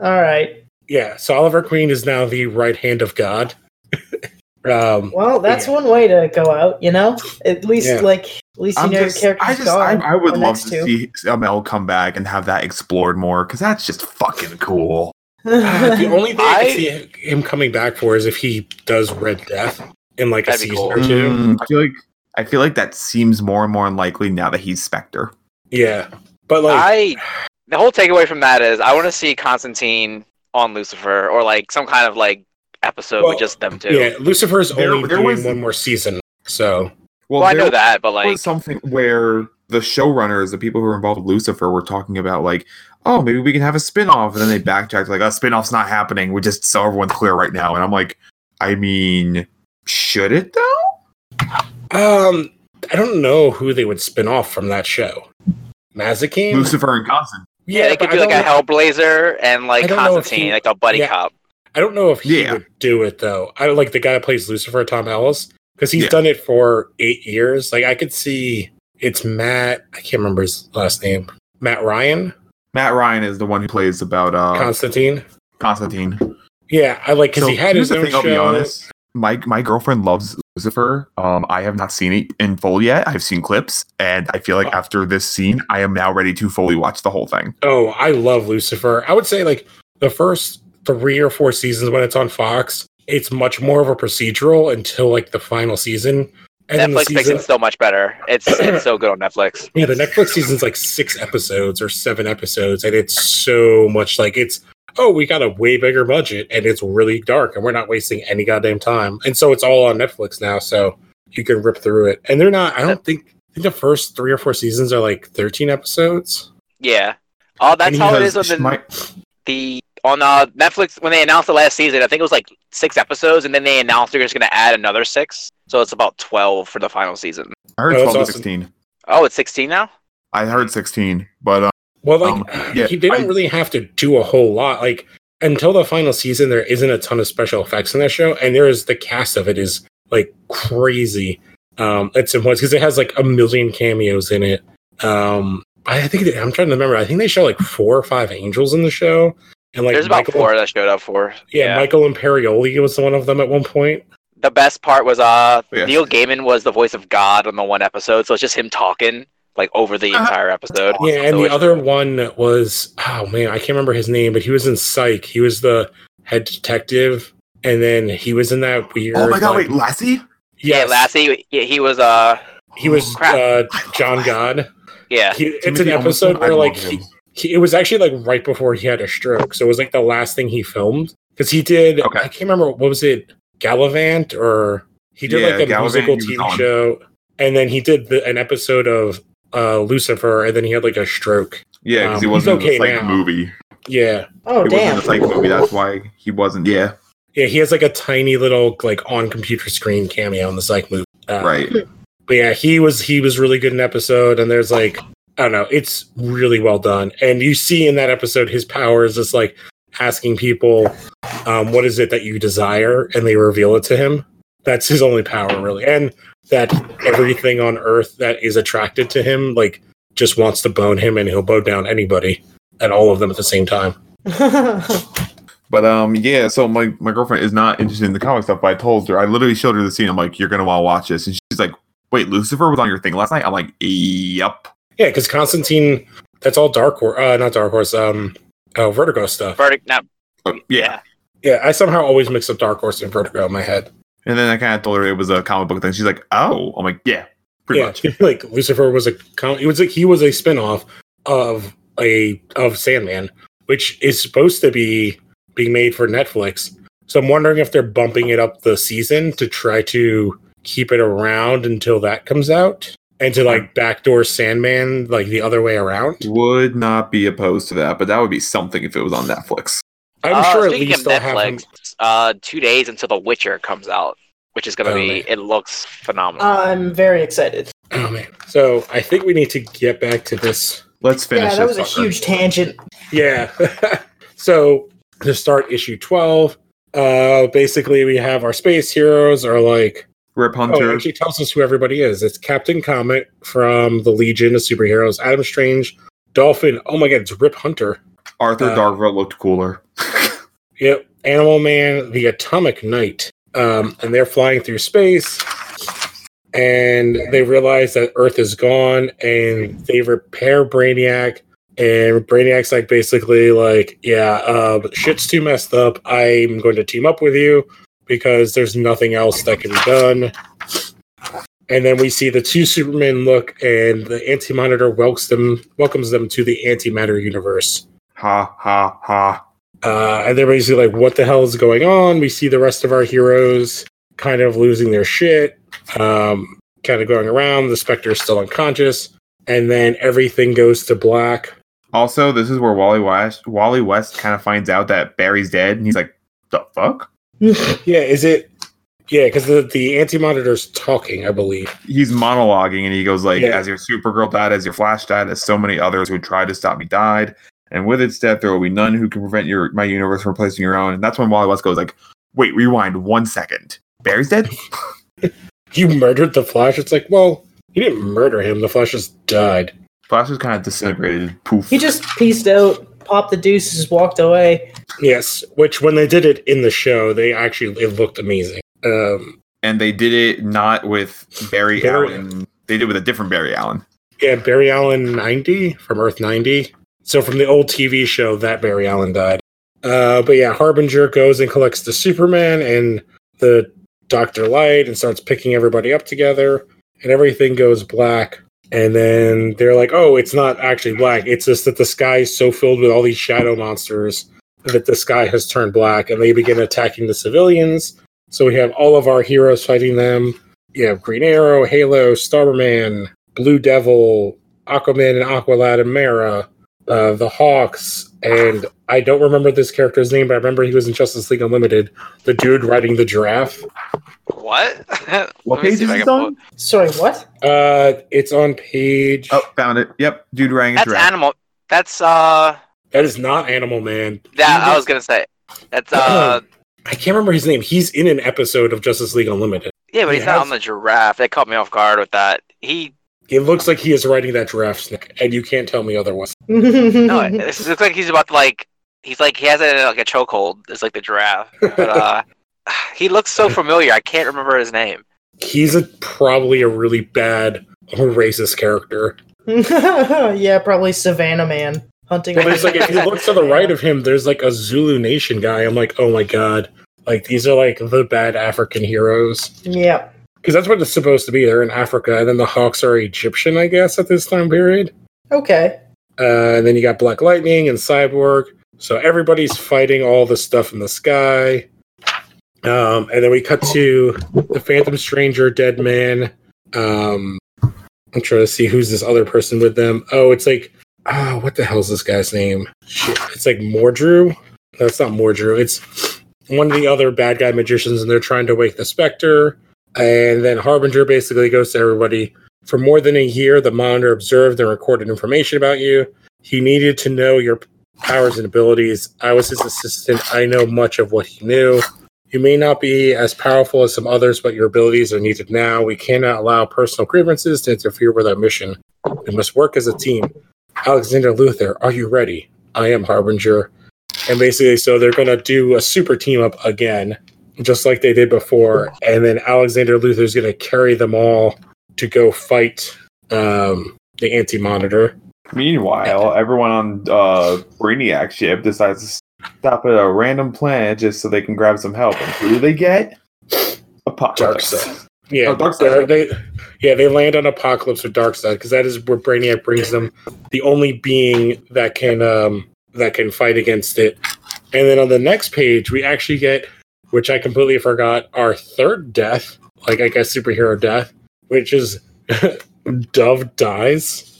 All right.
Yeah, so Oliver Queen is now the right hand of God. Um,
Well, that's
Yeah.
one way to go out. You know, at least
Yeah.
like at least you
I'm
know
just,
your character's
I just, I,
gone.
I would
the
love
next
to
two.
see Amell come back and have that explored more because that's just fucking cool.
uh, (laughs) the only thing I,
I-
see him coming back for is if he does Red Death in like a
That'd
season
cool.
or two.
Mm, I feel like I feel like that seems more and more unlikely now that he's Spectre.
Yeah, but like,
I the whole takeaway from that is I want to see Constantine on Lucifer or like some kind of like episode
Well,
with just them two.
yeah, Lucifer's
There-
only
there
doing
was-
one more season, so
Well, I know that, but like
was something where the showrunners, the people who were involved with Lucifer, were talking about like, oh, maybe we can have a spin-off. And then they backtracked like, a spin-off's not happening. We just so everyone's clear right now. And I'm like, I mean, should it though?
um, I don't know who they would spin off from that show. Mazikeen,
Lucifer and Constantine.
yeah, they could
but
do
I
like a
know-
Hellblazer and like
I if
Constantine,
he-
like a buddy
yeah.
cop.
I don't know if he
Yeah.
would do it though. I like the guy that plays Lucifer, Tom Ellis, because he's
Yeah.
done it for eight years. Like I could see it's Matt. I can't remember his last name. Matt Ryan,
Matt Ryan is the one who plays about uh,
Constantine.
Constantine.
Yeah, I like because
So
he had his own
thing, I'll be honest. My my girlfriend loves Lucifer. Um, I have not seen it in full yet. I've seen clips, and I feel like
Oh.
after this scene, I am now ready to fully watch the whole thing.
Oh, I love Lucifer. I would say like the first three or four seasons when it's on Fox, it's much more of a procedural until like the final season. And the
Netflix makes it so much better. It's (coughs) it's so good on Netflix.
yeah, the Netflix season's like six episodes or seven episodes, and it's so much like it's oh, we got a way bigger budget and it's really dark and we're not wasting any goddamn time. And so it's all on Netflix now, so you can rip through it. And they're not I don't think I think the first three or four seasons are like thirteen episodes.
Yeah. Oh, that's how it is on the,
My-
the on uh, Netflix when they announced the last season. I think it was like six episodes, and then they announced they're just going to add another six, so it's about twelve for the final season.
I heard
Oh, that's
12 to
awesome.
16.
Oh, it's sixteen now.
I heard 16, but uh,
Well, like
Um, (sighs) yeah,
they don't
I-
really have to do a whole lot. Like until the final season, there isn't a ton of special effects in that show, and there is the cast of it is like crazy. Um, at some points because it has like a million cameos in it. Um, I think I'm trying to remember. I think they show like four or five angels in the show, and like
There's about
Michael,
four that showed up for.
Yeah, Michael Imperioli was one of them at one point.
the best part was uh
Yes.
Neil Gaiman was the voice of God on the one episode, so it's just him talking like over the
Uh-huh.
entire episode.
Yeah, and
So
the
it's-
other one was oh man, I can't remember his name, but he was in Psych. He was the head detective, and then he was in that weird.
oh my god,
like-
wait, Lassie?
yeah,
Yes,
Lassie, yeah, he was uh
he was
Crap.
uh, John God.
yeah
He, it's
Timothy
an episode
Omundson,
where
I
like
love
he,
him.
He, it was actually like right before he had a stroke, so it was like the last thing he filmed because he did.
Okay.
I can't remember what was it, Galavant or he did
Yeah,
like a
Galavant
musical
he
TV show, and then he did the, an episode of uh, Lucifer, and then he had like a stroke.
Yeah, because
Um,
he wasn't
okay
in the psych
now.
movie.
Yeah,
Oh
He
damn!
wasn't in the psych movie. That's why he wasn't. Yeah,
yeah, he has like a tiny little like on computer screen cameo in the Psych movie. Uh,
right.
but yeah, he was he was really good in episode, and there's like I don't know, it's really well done, and you see in that episode his power is just like asking people, um, what is it that you desire, and they reveal it to him. That's his only power, really, and that everything on Earth that is attracted to him, like, just wants to bone him, and he'll bone down anybody and all of them at the same time. (laughs)
But um, yeah. So my my girlfriend is not interested in the comic stuff. But I told her, I literally showed her the scene. I'm like, you're gonna want to watch this, and she's like, wait, Lucifer was on your thing last night. I'm like, yep.
Yeah, because Constantine, that's all Dark Horse, uh, not Dark Horse, um, oh, Vertigo stuff.
verdict now
Uh, yeah.
Yeah, I somehow always mix up Dark Horse and Vertigo in my head.
And then I kind of told her it was a comic book thing. She's like, oh. I'm like, yeah, pretty
yeah,
much. (laughs)
like Lucifer was a comic, it was like he was a spin-off of a of Sandman, which is supposed to be being made for Netflix. So I'm wondering if they're bumping it up the season to try to keep it around until that comes out and to like backdoor Sandman like the other way around.
Would not be opposed to that, but that would be something if it was on (laughs) Netflix.
I'm
Uh,
sure at least
of
they'll have.
Netflix, uh, two days until The Witcher comes out, which is gonna
Oh,
be.
man.
It looks phenomenal.
I'm very excited.
Oh man. So I think we need to get back to this.
Let's finish.
yeah, that
this
was a huge tangent.
Yeah. (laughs) so to start issue 12, uh basically we have our space heroes are like
Rip
Oh, it
Hunter.
tells us who everybody is. It's Captain Comet from the Legion of Superheroes, Adam Strange, Dolphin. Oh my god, it's Rip Hunter.
Arthur
uh,
looked cooler. (laughs)
Yep, Animal Man, the Atomic Knight. Um, and they're flying through space, and they realize that Earth is gone, and they repair Brainiac. And Brainiac's like basically like, yeah, uh, shit's too messed up. I'm going to team up with you because there's nothing else that can be done. And then we see the two Supermen look, and the Anti Monitor welcomes them welcomes them to the Antimatter universe.
Ha ha ha.
Uh, and they're basically like, what the hell is going on? We see the rest of our heroes kind of losing their shit, um, kind of going around. The Spectre is still unconscious. And then everything goes to black.
Also, this is where Wally West Wally West kind of finds out that Barry's dead, and he's like, "The fuck."
Yeah, is it? Yeah, because the, the anti monitor's talking, I believe.
He's monologuing, and he goes like,
Yeah.
"As your Supergirl died, as your Flash died, as so many others who tried to stop me died, and with its death, there will be none who can prevent your my universe from replacing your own." And that's when Wally West goes like, "Wait, rewind one second. Barry's dead." (laughs) (laughs)
You murdered the Flash. It's like, well, he didn't murder him. The Flash just died.
Flash was kind of disintegrated. Poof.
He just pieced out, popped the deuces, walked away.
Yes, which when they did it in the show, they actually it looked amazing. Um,
and they did it not with Barry,
Barry-
Allen. They did it with a different Barry Allen.
yeah, Barry Allen ninety from Earth ninety. So from the old TV show, that Barry Allen died. Uh, but yeah, Harbinger goes and collects the Superman and the Doctor Light and starts picking everybody up together, and everything goes black. And then they're like, "Oh, it's not actually black. It's just that the sky is so filled with all these shadow monsters that the sky has turned black." And they begin attacking the civilians. So we have all of our heroes fighting them. You have Green Arrow, Halo, Starman, Blue Devil, Aquaman and Aqualad and Mara, uh, the Hawks, and I don't remember this character's name, but I remember he was in Justice League Unlimited. The dude riding the giraffe.
What? (laughs)
What page is
if I
this on?
Sorry, what?
Uh, it's on page.
Oh, found it. Yep, dude rang a
That's
giraffe.
animal. That's uh.
That is not Animal Man.
That
He
I was gonna say. That's uh. (clears throat)
I can't remember his name. He's in an episode of Justice League Unlimited.
Yeah, but
He
he's not on the giraffe. That caught me off guard with that. He
It looks like he is riding that giraffe, neck, and you can't tell me otherwise. (laughs)
no, it it looks like he's about to like. He's like he has it in like a chokehold. It's like the giraffe. But uh, (laughs) he looks so (laughs) familiar. I can't remember his name.
He's a probably a really bad racist character. (laughs)
yeah, probably Savannah Man hunting.
Well, there's like if you look to the right of him, there's like a Zulu Nation guy. I'm like, oh my god, like these are like the bad African heroes
yeah.
because that's what it's supposed to be. They're in Africa, and then the Hawks are Egyptian, I guess, at this time period.
Okay.
Uh, and then you got Black Lightning and Cyborg. So everybody's fighting all the stuff in the sky. Um, and then we cut to the Phantom Stranger, Dead Man. Um, I'm trying to see who's this other person with them. Oh, it's like, oh, what the hell's this guy's name? Shit. It's like Mordru. It's not Mordru. It's one of the other bad guy magicians, and they're trying to wake the Spectre. And then Harbinger basically goes to everybody. For more than a year, the monitor observed and recorded information about you. He needed to know your powers and abilities. I was his assistant. I know much of what he knew. You may not be as powerful as some others, but your abilities are needed now. We cannot allow personal grievances to interfere with our mission. We must work as a team. Alexander Luther, are you ready? I am Harbinger. And basically, so they're going to do a super team up again, just like they did before. And then Alexander Luther is going to carry them all to go fight um, the Anti Monitor.
Meanwhile, everyone on uh, Brainiac ship decides to stop at a random planet just so they can grab some help. And who do they get?
Dark
Apokolips.
Side. Yeah,
Oh, Darkseid.
they're- they yeah they land on Apokolips or Darkseid because that is where Brainiac brings them, the only being that can um that can fight against it. And then on the next page, we actually get, which I completely forgot, our third death, like I guess superhero death, which is (laughs) Dove dies.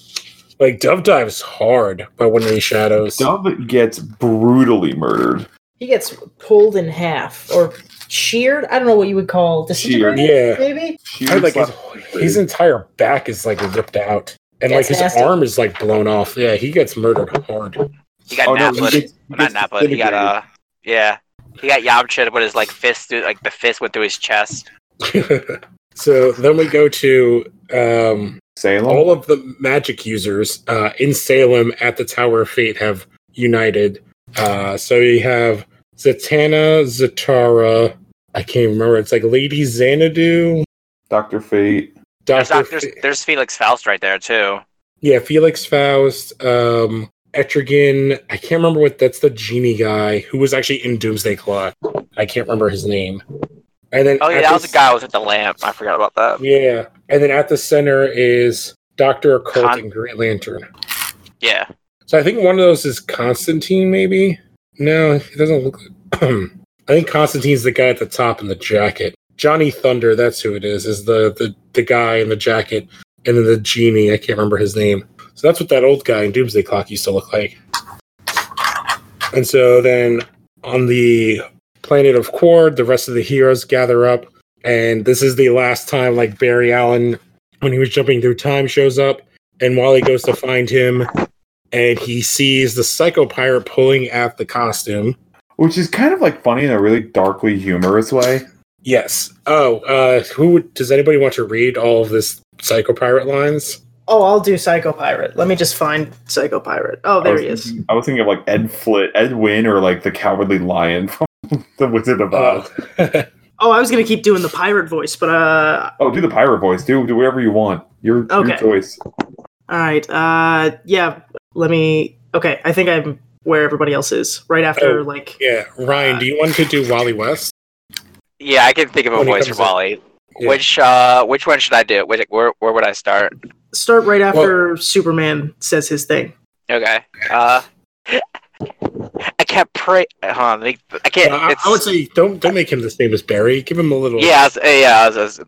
Like Dove dives hard by one of these shadows.
Dove gets brutally murdered.
He gets pulled in half or sheared. I don't know what you would call disintegrated.
Yeah.
maybe.
She
I like his, his entire back is like ripped out, and like his
nasty.
arm is like blown off. Yeah, he gets murdered hard.
He got
Oh, no, he gets- he
not
gets
Naplet. He got uh, yeah. He got Yamcha with his like fist through, like the fist went through his chest. (laughs)
so then we go to um,
Salem.
all of the magic users uh, in Salem at the Tower of Fate have united. Uh, so you have Zatanna, Zatara. I can't remember. It's like Lady Xanadu,
Doctor Fate.
There's,
Doctor.
not, there's, there's Felix Faust right there too.
Yeah, Felix Faust, um, Etrigan. I can't remember what that's the genie guy who was actually in Doomsday Clock. I can't remember his name. And then
Oh yeah, that was
the
guy was at the lamp. I forgot about that.
Yeah, and then at the center is Doctor Occult
Con-
and Green Lantern.
Yeah.
So I think one of those is Constantine, maybe. No, it doesn't look. (clears throat) I think Constantine's the guy at the top in the jacket. Johnny Thunder, that's who it is. Is the the the guy in the jacket, and then the genie. I can't remember his name. So that's what that old guy in Doomsday Clock used to look like. And so then on the planet of Qward, the rest of the heroes gather up, and this is the last time like Barry Allen, when he was jumping through time, shows up, and Wally goes to find him, and he sees the psycho pirate pulling at the costume.
Which is kind of like funny in a really darkly humorous way.
Yes. Oh, uh, who does anybody want to read all of this psycho pirate lines?
Oh, I'll do Psycho Pirate. Let me just find Psycho Pirate. Oh, there
was
he is.
thinking- I was thinking of like Ed Flit, Ed Wynn, or like the Cowardly Lion from (laughs) the Wizard of Oz.
Oh,
Oh, I was gonna keep doing the pirate voice, but uh,
Oh, do the pirate voice. Do do whatever you want. Your
Okay.
your choice.
all right. Uh, yeah. Let me. Okay, I think I'm where everybody else is. Right after,
Oh.
like,
yeah. Ryan, do you want to do Wally West?
Yeah, I can think of a
When
voice for. Wally.
Yeah.
Which uh which one should I do? Which, where where would I start?
start right after Superman says his thing.
Okay. Uh (laughs) I can't pray hold on, let I can't
Uh, I,
it's,
I would say don't don't make him the same as Barry. Give him a little.
Yeah, I was, uh, yeah, I was, I was-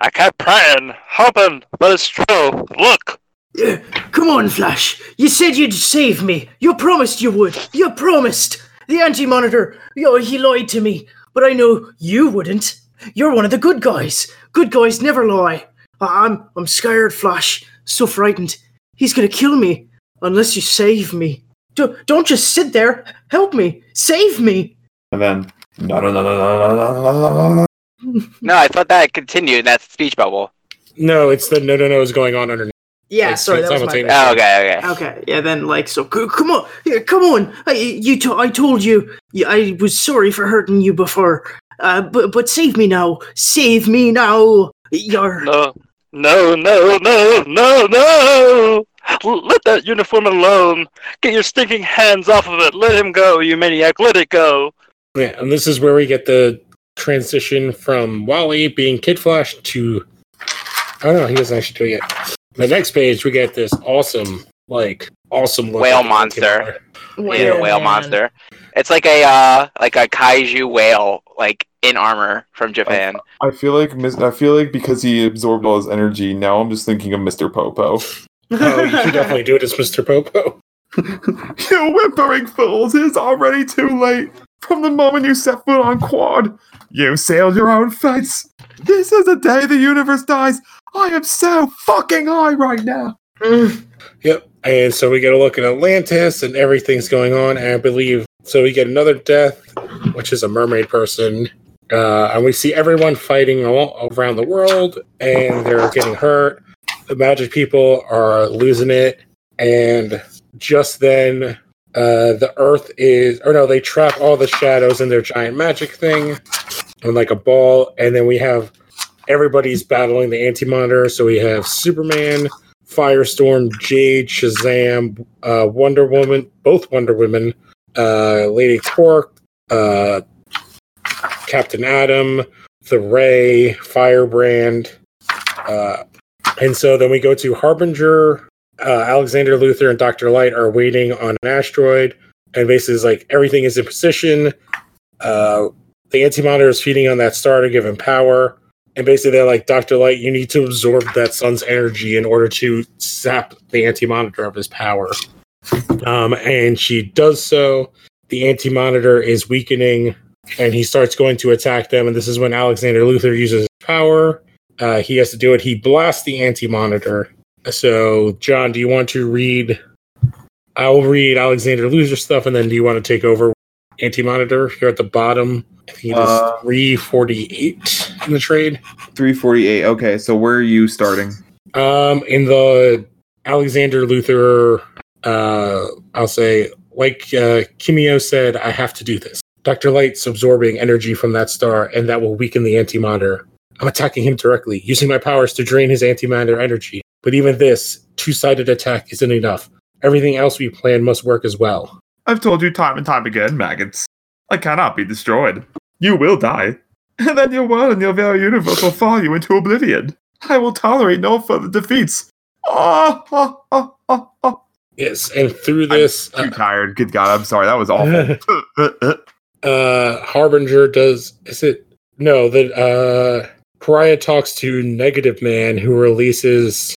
I kept praying, hoping, but it's true. Look.
Yeah, (clears throat) come on, Flash. You said you'd save me. You promised you would. You promised. The Anti-Monitor, yo, he lied to me. But I know you wouldn't. You're one of the good guys. Good guys never lie. I- I'm, I'm scared, Flash. So frightened. He's gonna kill me unless you save me. Do, don't just sit there. Help me. Save me.
And then. No, no, no, no, no, no, no, no.
I thought that continued. That speech bubble.
No, it's the no, no, no is going on underneath.
Yeah,
like,
sorry, that was my.
Oh, okay, okay,
okay. Yeah, then like so. Come on, yeah, come on. I, you, t- I told you, I was sorry for hurting you before. Uh, but but save me now, save me now. You're
no, no, no, no, no, no. L- Let that uniform alone. Get your stinking hands off of it. Let him go, you maniac. Let it go.
Yeah, and this is where we get the transition from Wally being Kid Flash to. Oh no, he doesn't actually do it yet. The next page, we get this awesome, like, awesome
Whale monster. Yeah,
Whale
whale monster. It's like a uh, like a kaiju whale, like in armor from Japan.
I feel like I feel like because he absorbed all his energy, now I'm just thinking of Mr. Popo.
Oh, you should definitely do it as Mr. Popo. (laughs)
you whimpering fools! It's already too late. From the moment you set foot on Qward, you sailed your own fates. This is the day the universe dies. I am so fucking high right now.
Mm, (sighs)
Yep. And so we get a look at Atlantis and everything's going on. And I believe so. We get another death, which is a mermaid person. Uh, and we see everyone fighting all around the world and they're getting hurt. The magic people are losing it. And just then, uh, the earth is, or no, they trap all the shadows in their giant magic thing and like a ball. And then we have everybody's battling the anti monitor. So we have Superman, Firestorm, Jade, Shazam, uh, Wonder Woman, both Wonder Women, uh, Lady Torque, uh, Captain Atom, the Ray, Firebrand. And so then we go to Harbinger. Uh, Alexander Luther and Dr. Light are waiting on an asteroid. And basically, it's like everything is in position. Uh, the anti-monitor is feeding on that star to give him power. And basically, they're like, Dr. Light, you need to absorb that sun's energy in order to sap the anti-monitor of his power. Um, and she does so. The anti-monitor is weakening, and he starts going to attack them. And this is when Alexander Luther uses his power. Uh, he has to do it. He blasts the anti-monitor. So, John, do you want to read? I'll read Alexander Luthor stuff, and then do you want to take over anti-monitor here at the bottom? I think it is
Uh,
348 in the trade.
348. Okay, so where are you starting?
Um, in the Alexander Luthor, uh, I'll say, like uh, Kimiyo said, I have to do this. Dr. Light's absorbing energy from that star, and that will weaken the antimatter. I'm attacking him directly, using my powers to drain his antimatter energy. But even this two sided attack isn't enough. Everything else we plan must work as well.
I've told you time and time again, maggots. I cannot be destroyed. You will die. (laughs) And then your world and your very universe will fall you into oblivion. I will tolerate no further defeats. Ah, ah, ah, ah, ah.
Yes, and through this, I'm
Too tired. Good God, I'm sorry. That was awful. (laughs) (laughs)
uh harbinger does is it no that uh pariah talks to negative man who releases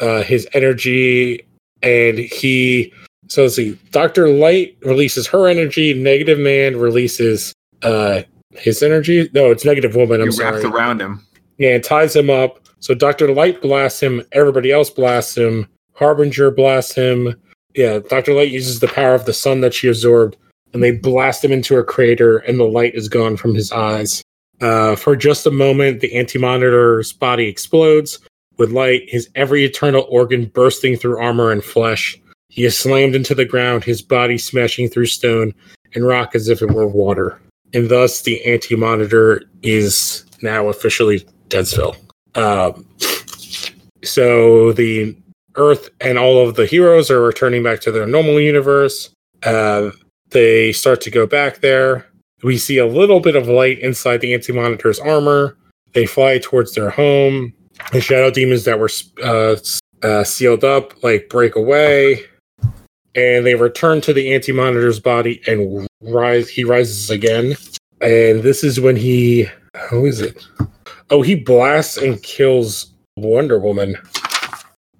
uh his energy and he so let's see dr light releases her energy negative man releases uh his energy no it's negative woman i'm
you
sorry
wrapped around him.
yeah, and ties him up. So Dr. Light blasts him, everybody else blasts him, Harbinger blasts him. Yeah, Dr. Light uses the power of the sun that she absorbed, and they blast him into a crater, and the light is gone from his eyes. Uh, for just a moment, the anti monitor's body explodes with light, his every eternal organ bursting through armor and flesh. He is slammed into the ground, his body smashing through stone and rock as if it were water. And thus, the anti monitor is now officially Deadsville. Um, so the Earth and all of the heroes are returning back to their normal universe. Uh, they start to go back there. We see a little bit of light inside the Anti Monitor's armor. They fly towards their home. The shadow demons that were uh, uh, sealed up like break away, and they return to the Anti Monitor's body and rise. He rises again, and this is when he. How is it? Oh, he blasts and kills Wonder Woman,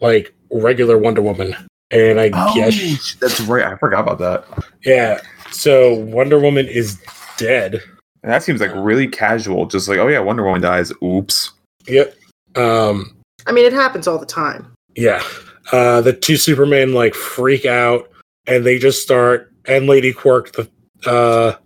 like regular Wonder Woman. And I guess,
that's right. I forgot about that.
yeah. So Wonder Woman is dead.
And that seems like really casual. Just like, oh yeah, Wonder Woman dies. Oops.
Yep. Um.
I mean, it happens all the time.
Yeah. Uh, the two Supermen like freak out, and they just start. And Lady Quark, the uh,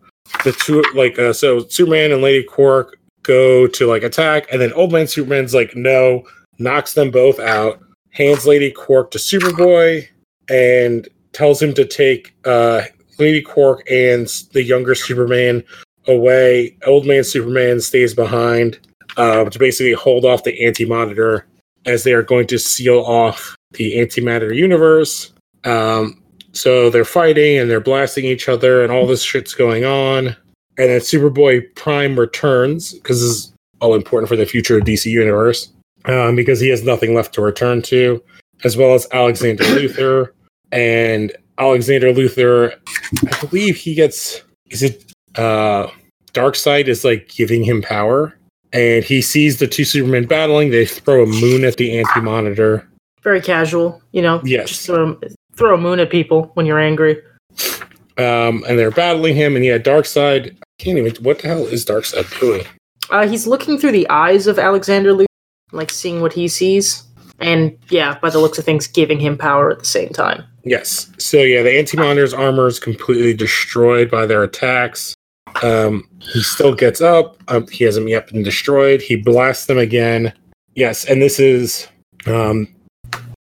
the two like uh, so Superman and Lady Quark go to like attack, and then Old Man Superman's like no, knocks them both out, hands Lady Quark to Superboy, and tells him to take uh, Lady Quark and the younger Superman away. Old Man Superman stays behind uh, to basically hold off the Anti Monitor as they are going to seal off the antimatter universe. Um, so they're fighting and they're blasting each other, and all this shit's going on. And then Superboy Prime returns because this is all important for the future of DC Universe um, because he has nothing left to return to, as well as Alexander Luthor. And Alexander Luthor, I believe he gets is it uh Darkseid is like giving him power. And he sees the two Supermen battling. They throw a moon at the anti monitor.
Very casual, you know.
Yes.
Just throw, throw a moon at people when you're angry.
Um, and they're battling him. And yeah, Darkseid. I can't even. What the hell is Darkseid doing?
Uh, he's looking through the eyes of Alexander Luthor, like seeing what he sees, and yeah, by the looks of things, giving him power at the same time.
Yes. So yeah, the anti monitor's armor is completely destroyed by their attacks. Um, he still gets up. Um, he hasn't yet been destroyed. He blasts them again. Yes, and this is um,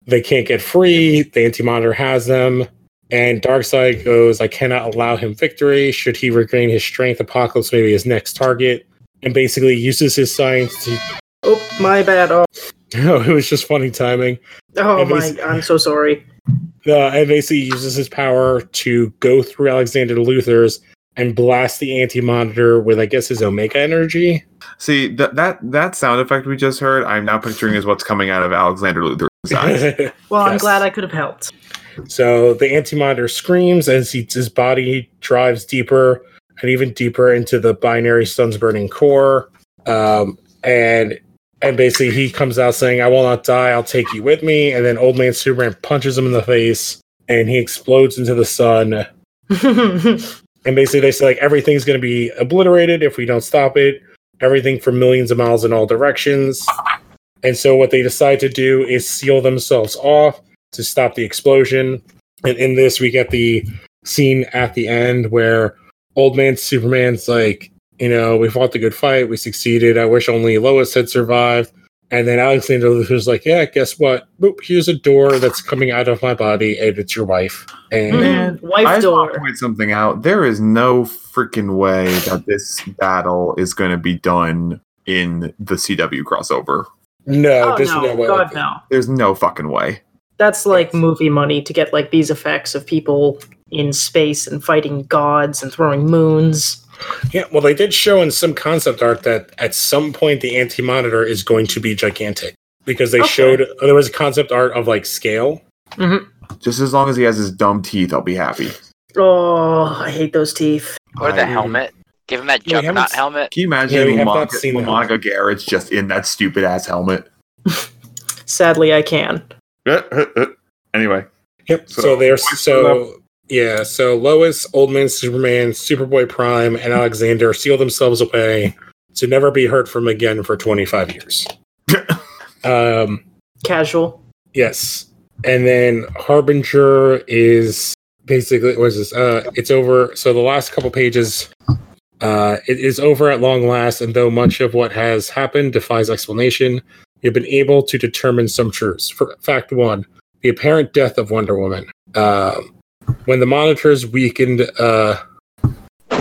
they can't get free. The anti monitor has them. And Darkseid goes, I cannot allow him victory. Should he regain his strength, Apokolips may be his next target. And basically uses his science to.
Oh, my bad. Oh, (laughs)
Oh, it was just funny timing.
oh
And
my, I'm so sorry.
Uh, and basically uses his power to go through Alexander Luthor's and blast the anti monitor with, I guess, his Omega energy.
See that that that sound effect we just heard, I'm now picturing is what's coming out of Alexander Luthor's (laughs) eyes.
Well, I'm
Yes.
glad I could have helped.
so the anti monitor screams as he, his body drives deeper and even deeper into the binary sun's burning core. Um, and and basically he comes out saying, I will not die, I'll take you with me. And then old man Superman punches him in the face and he explodes into the sun. (laughs) And basically they say like everything's gonna be obliterated if we don't stop it. Everything for millions of miles in all directions. And so what they decide to do is seal themselves off to stop the explosion. And in this, we get the scene at the end where old man Superman's like, you know, we fought the good fight, we succeeded. I wish only Lois had survived. And then Alexander Luthor's like, yeah, guess what? Boop, here's a door that's coming out of my body, and it's your wife. And mm-hmm.
Man,
Wife
I just want to point something out. There is no freaking way that this battle is going to be done in the CW crossover.
no,
Oh,
there's
no,
no way.
God, no.
There's no fucking way.
That's like movie money to get like these effects of people in space and fighting gods and throwing moons.
Yeah, well, they did show in some concept art that at some point the anti monitor is going to be gigantic because they
Okay.
showed there was concept art of like scale. Mm-hmm.
Just as long as he has his dumb teeth, I'll be happy.
Oh, I hate those teeth.
Or the
I-
helmet. Give him that
Yeah, haven't
juggernaut
s-
helmet.
Can you imagine
Yeah, we have not
Monica,
seen.
Monica Garrett's just in that stupid ass helmet? (laughs)
Sadly, I can. (laughs)
anyway,
Yep. So,
So,
there's
what's
so yeah. So Lois, Old Man Superman, Superboy Prime, and Alexander seal themselves away to never be heard from again for 25 years. (laughs) um.
Casual.
Yes. And then Harbinger is basically what is this? Uh it's over so the last couple pages uh it is over at long last, and though much of what has happened defies explanation, you've been able to determine some truths. For fact one, the apparent death of Wonder Woman. Um when the monitors weakened uh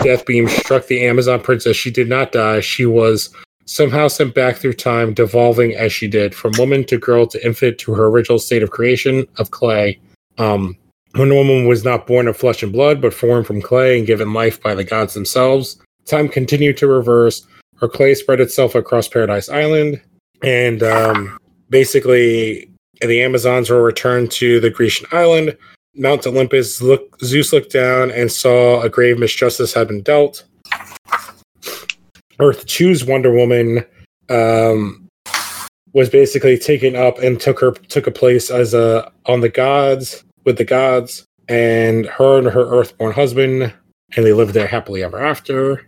death beam struck the Amazon princess, she did not die. She was somehow sent back through time, devolving as she did, from woman to girl to infant to her original state of creation of clay. Um, Wonder Woman was not born of flesh and blood, but formed from clay and given life by the gods themselves. Time continued to reverse. Her clay spread itself across Paradise Island, and um, basically, the Amazons were returned to the Grecian island. Mount Olympus, look, Zeus looked down and saw a grave misjustice had been dealt. Earth choose Wonder Woman um, was basically taken up and took her took a place as a on the gods with the gods and her and her Earthborn husband and they lived there happily ever after.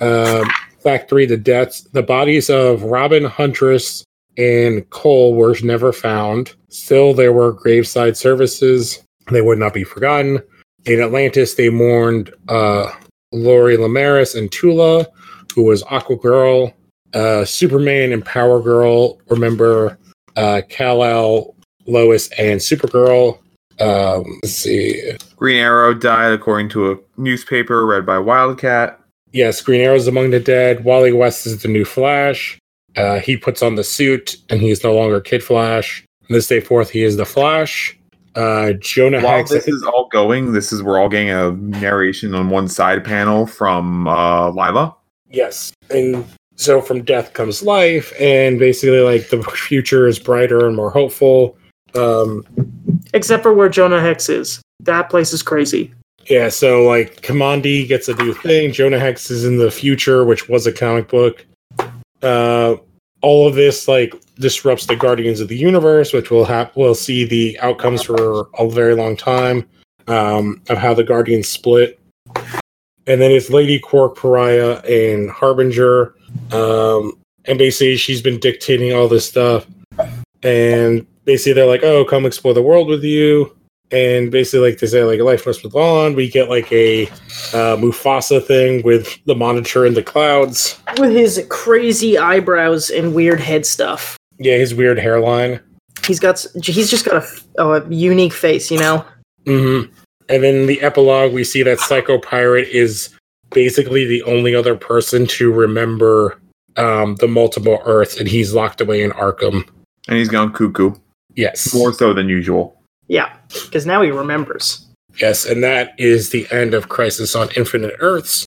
Um, fact three: the deaths, the bodies of Robin, Huntress, and Kole were never found. Still, there were graveside services. They would not be forgotten. In Atlantis, they mourned uh, Lori Lemaris and Tula, who was Aqua Girl. Uh, Superman and Power Girl remember uh, Kal-El, Lois, and Supergirl. Um, let's see.
Green Arrow died according to a newspaper read by Wildcat.
Yes, Green Arrow's among the dead. Wally West is the new Flash. Uh, he puts on the suit, and he's no longer Kid Flash. From this day forth, he is the Flash. Uh, Jonah
While
Hex.
this is all going, this is we're all getting a narration on one side panel from uh, Lyla.
Yes. And so from death comes life, and basically, like, the (laughs) future is brighter and more hopeful. Um,
Except for where Jonah Hex is. That place is crazy.
yeah, so, like, Kamandi gets a new thing. Jonah Hex is in the future, which was a comic book. Uh, all of this, like, disrupts the Guardians of the Universe, which we'll have we'll see the outcomes for a very long time um, of how the Guardians split. And then it's Lady Quark, Pariah, and Harbinger. Um, and basically, she's been dictating all this stuff. And basically, they're like, "Oh, come explore the world with you." And basically, like they say, like life must go on. We get like a uh, Mufasa thing with the monitor in the clouds.
With his crazy eyebrows and weird head stuff.
Yeah, his weird hairline.
He's got he's just got a, a unique face, you know.
hmm And then in the epilogue, we see that Psycho Pirate is basically the only other person to remember um, the multiple Earths, and he's locked away in Arkham.
And he's gone cuckoo.
Yes.
More so than usual.
Yeah, because now he remembers.
Yes, and that is the end of Crisis on Infinite Earths,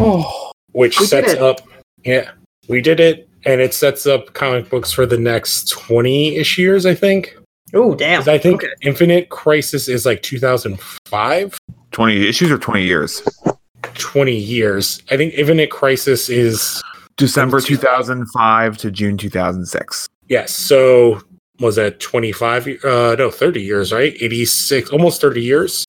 Oh,
which
We did
sets
it.
up. Yeah, we did it, and it sets up comic books for the next twenty-ish years, I think.
oh, damn!
I think
Okay.
Infinite Crisis is like 2005,
20 issues or 20 years?
20 years. I think Infinite Crisis is
December 2005 to June 2006.
yes. So was that 25? Uh, no, 30 years, right? 86, almost 30 years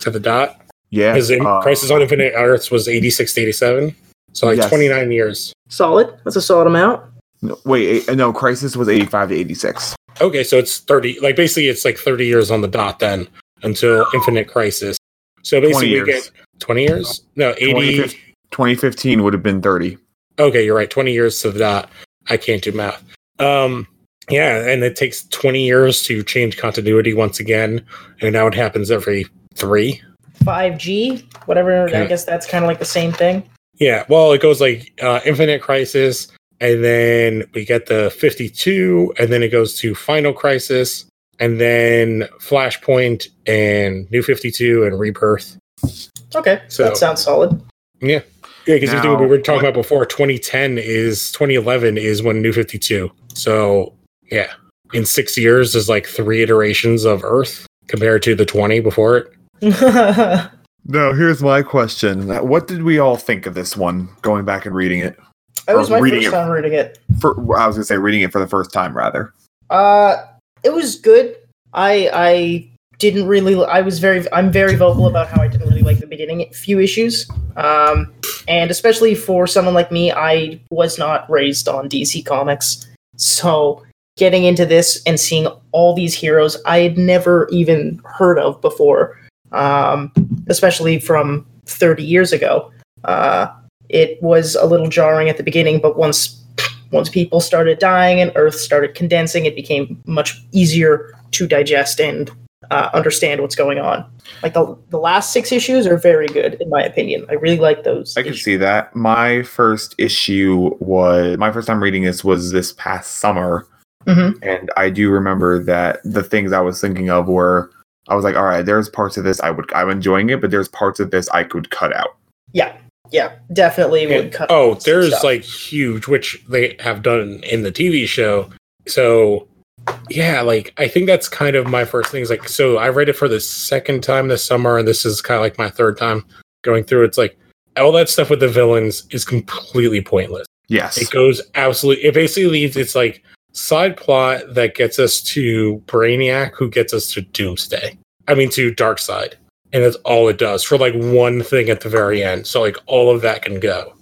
to the dot.
Yeah.
Because
uh,
Crisis on Infinite Earths was 86 to 87, so like
Yes.
29 years.
Solid. That's a solid amount.
no, wait, eh, no, Crisis was 85 to 86.
Okay, so it's 30. Like basically, it's like 30 years on the dot then until Infinite Crisis. So basically, we
years.
get 20 years. No, 80.
2015 2015 would have been 30.
Okay, you're right. 20 years to the dot. I can't do math. Um, yeah, and it takes 20 years to change continuity once again, and now it happens every three.
5G, whatever. I guess that's kind of like the same thing.
Yeah, well, it goes like uh, Infinite Crisis, and then we get the 52, and then it goes to Final Crisis, and then Flashpoint, and New 52, and Rebirth.
Okay,
So-
that sounds solid.
Yeah, Yeah,
because
we were talking
what-
about before, 2010 is 2011 is when New 52. So yeah, in six years is like three iterations of Earth compared to the 20 before it. (laughs)
No, here's my question. What did we all think of this one going back and reading it?
That was my
reading
first
it.
reading it.
For I was going to say reading it for the first time rather.
Uh, it was good. I I didn't really. I was very. I'm very vocal about how I didn't really like the beginning few issues. Um, and especially for someone like me, I was not raised on DC Comics, so getting into this and seeing all these heroes I had never even heard of before, um, especially from 30 years ago. Uh, it was a little jarring at the beginning, but once once people started dying and Earth started condensing, it became much easier to digest and uh, understand what's going on. Like the the last six issues are very good in my opinion. I really like those.
I can
issues.
see that. My first issue was my first time reading this was this past summer,
Mhm.
and I do remember that the things I was thinking of were I was like, all right, there's parts of this I would I'm enjoying it, but there's parts of this I could cut out.
Yeah, yeah, definitely would cut.
oh,
some
there's
stuff.
like huge, which they have done in the TV show. So yeah, like I think that's kind of my first thing. Is like so I read it for the second time this summer, and this is kind of like my third time going through. It's like all that stuff with the villains is completely pointless.
Yes.
It goes absolutely. It basically leaves It's like side plot that gets us to Brainiac, who gets us to Doomsday. I mean to Darkseid. and that's all it does for like one thing at the very end. So like all of that can go,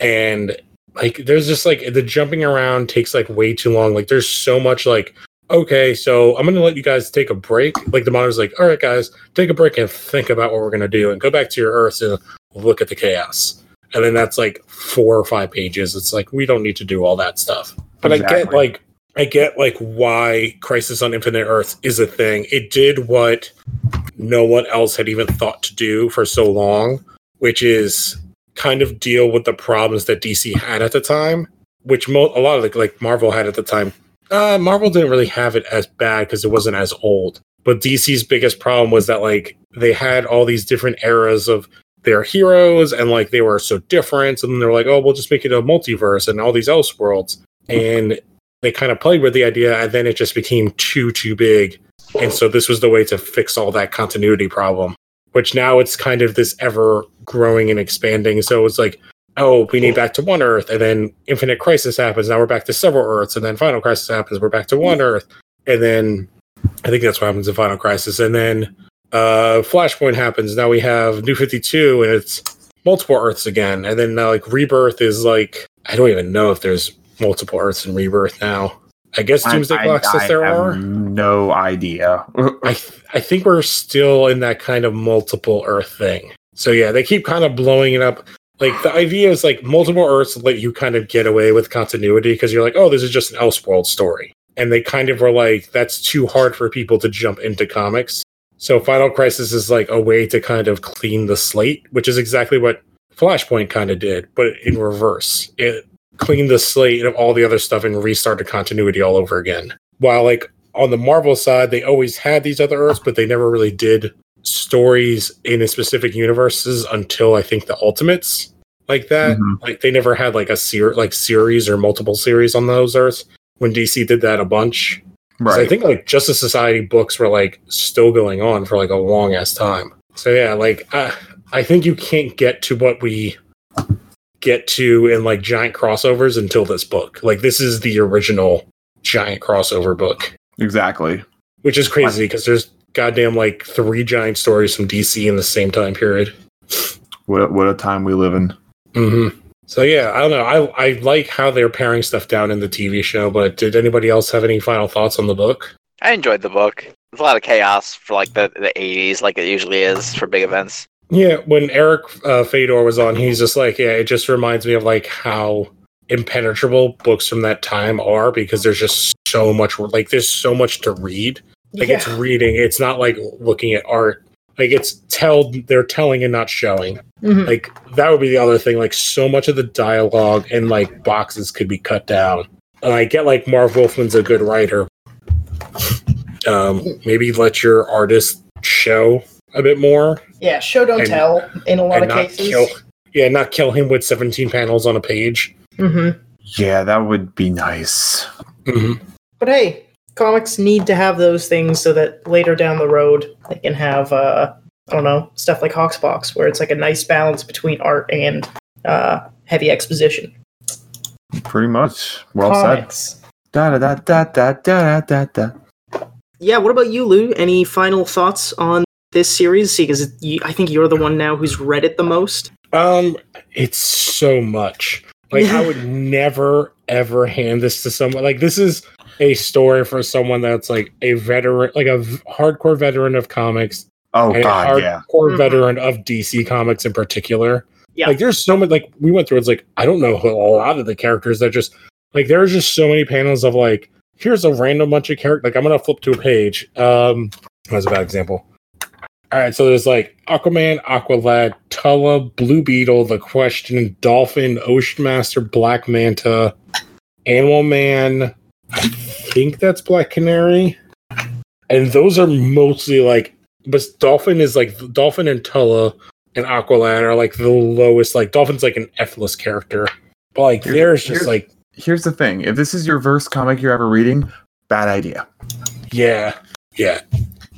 and like there's just like the jumping around takes like way too long. Like there's so much like. Okay, so I'm gonna let you guys take a break. Like the monitor's like, all right, guys, take a break and think about what we're gonna do, and go back to your Earth and look at the chaos and then that's like four or five pages. It's like we don't need to do all that stuff. But I get like I get like why Crisis on Infinite Earth is a thing. It did what no one else had even thought to do for so long, which is kind of deal with the problems that DC had at the time, which mo- a lot of like, like Marvel had at the time. Uh, Marvel didn't really have it as bad because it wasn't as old. But DC's biggest problem was that like they had all these different eras of their heroes and like they were so different. And then they're like, oh, we'll just make it a multiverse and all these else worlds. And they kind of played with the idea and then it just became too, too big. And so this was the way to fix all that continuity problem, which now it's kind of this ever growing and expanding. So it's like, oh, we need back to one Earth. And then Infinite Crisis happens. Now we're back to several Earths. And then Final Crisis happens. We're back to one Earth. And then I think that's what happens in Final Crisis. And then uh Flashpoint happens. Now we have New 52 and it's multiple Earths again. And then uh, like Rebirth is like I don't even know if there's multiple Earths in Rebirth now. I guess Doomsday
I,
Clock says
I
there
have
are.
no idea. (laughs)
I th- I think we're still in that kind of multiple Earth thing. So yeah, they keep kind of blowing it up. Like the idea is like multiple Earths let you kind of get away with continuity because you're like, oh, this is just an Elseworld story, and they kind of were like, that's too hard for people to jump into comics. So Final Crisis is like a way to kind of clean the slate, which is exactly what Flashpoint kind of did, but in reverse. It cleaned the slate of all the other stuff and restart the continuity all over again. While like on the Marvel side, they always had these other Earths, but they never really did stories in a specific universes until I think the Ultimates like that.
Mhm.
Like they never had like a ser- like series or multiple series on those Earths. When DC did that a bunch, 'Cause I think like Justice Society books were like still going on for like a long ass time. So yeah, like uh, I think you can't get to what we get to in like giant crossovers until this book. Like this is the original giant crossover book,
Exactly.
which is crazy because there's goddamn like three giant stories from DC in the same time period.
What a, what a time we live in.
hmm So yeah, I don't know. I I like how they're paring stuff down in the TV show, but did anybody else have any final thoughts on the book?
I enjoyed the book. There's a lot of chaos for like the the 80s, like it usually is for big events.
Yeah, when Eric uh, Fedor was on, he's just like, yeah, it just reminds me of like how impenetrable books from that time are because there's just so much like there's so much to read. Like it's reading, it's not like looking at art. Like it's tell they're telling and not showing.
Mhm.
Like that would be the other thing. Like so much of the dialogue and like boxes could be cut down. And I get like Marv Wolfman's a good writer. Um, maybe let your artist show a bit more
Yeah, show don't
And-
tell in a lot
and
of
not
cases.
kill. Yeah, not kill him with 17 panels on a page.
hmm
Yeah, that would be nice.
Mm-hmm.
But hey, comics need to have those things so that later down the road they can have uh I don't know stuff like Hawksbox where it's like a nice balance between art and uh heavy exposition.
Pretty much. Well
comics.
said. Da da da da da da da da.
Yeah. What about you, Lou? Any final thoughts on this series? Because I think you're the one now who's read it the most.
Um, it's so much. Like I would (laughs) never ever hand this to someone. Like this is a story for someone that's like a veteran, like a v- hardcore veteran of comics,
Oh
and
god,
a
yeah.
hardcore
Mhm.
veteran of DC comics in particular.
Yeah.
Like there's so much. Like we went through. It's like I don't know a lot of the characters that just like there's just so many panels of like here's a random bunch of characters. Like I'm gonna flip to a page. Um, that's a bad example. All right, so there's like Aquaman, Aqualad, Tula, Blue Beetle, The Question, Dolphin, Ocean Master, Black Manta, Animal Man. I think that's Black Canary, and those are mostly like. But Dolphin is like Dolphin and Tula and Aqualad are like the lowest. Like Dolphin's like an F-less character, but like
Here-
there's just
here's-
like
Here's the thing: if this is your first comic you're ever reading, bad idea.
Yeah, yeah.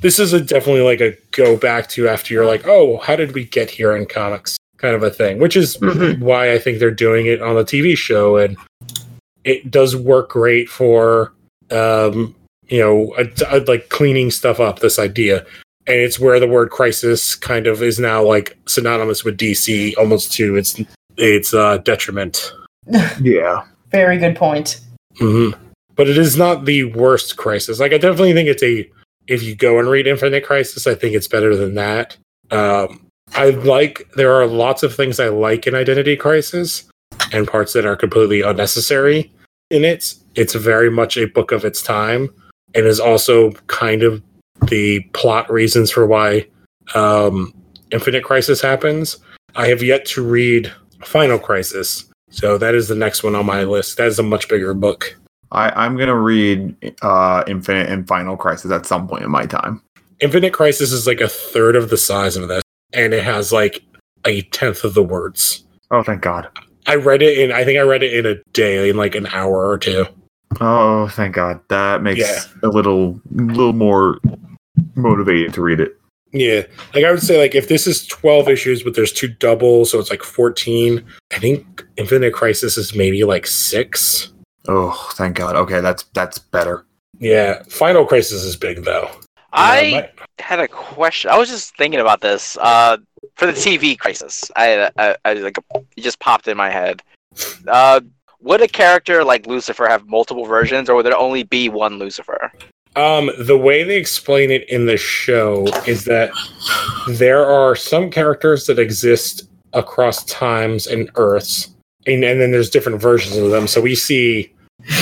This is a definitely like a go back to after you're like, oh, how did we get here in comics, kind of a thing. Which is
Mhm.
why I think they're doing it on the TV show, and it does work great for, um, you know, a, a- like cleaning stuff up. This idea, and it's where the word crisis kind of is now like synonymous with DC, almost to its its uh, detriment. (laughs)
Yeah.
Very good point.
hmm But it is not the worst crisis. Like I definitely think it's a. If you go and read Infinite Crisis, I think it's better than that. Um, I like. There are lots of things I like in Identity Crisis, and parts that are completely unnecessary in it. It's very much a book of its time, and is also kind of the plot reasons for why um, Infinite Crisis happens. I have yet to read Final Crisis, so that is the next one on my list. That is a much bigger book.
I, I'm gonna read uh Infinite and Final Crisis at some point in my time.
Infinite Crisis is like a third of the size of this, and it has like a tenth of the words.
Oh thank God.
I read it in, I think I read it in a day, in like an hour or two.
Oh thank God. That makes
Yeah.
a little little more motivated to read it.
Yeah, like I would say, like if this is twelve issues, but there's two doubles, so it's like fourteen. I think Infinite Crisis is maybe like six.
Oh thank God. Okay, that's that's better.
Yeah, Final Crisis is big though.
I
Yeah, my-
had a question. I was just thinking about this. Uh, for the TV crisis, I, I, I like it just popped in my head. Uh, would a character like Lucifer have multiple versions, or would there only be one Lucifer?
Um, the way they explain it in the show is that there are some characters that exist across times and Earths, and, and then there's different versions of them. So we see, (laughs)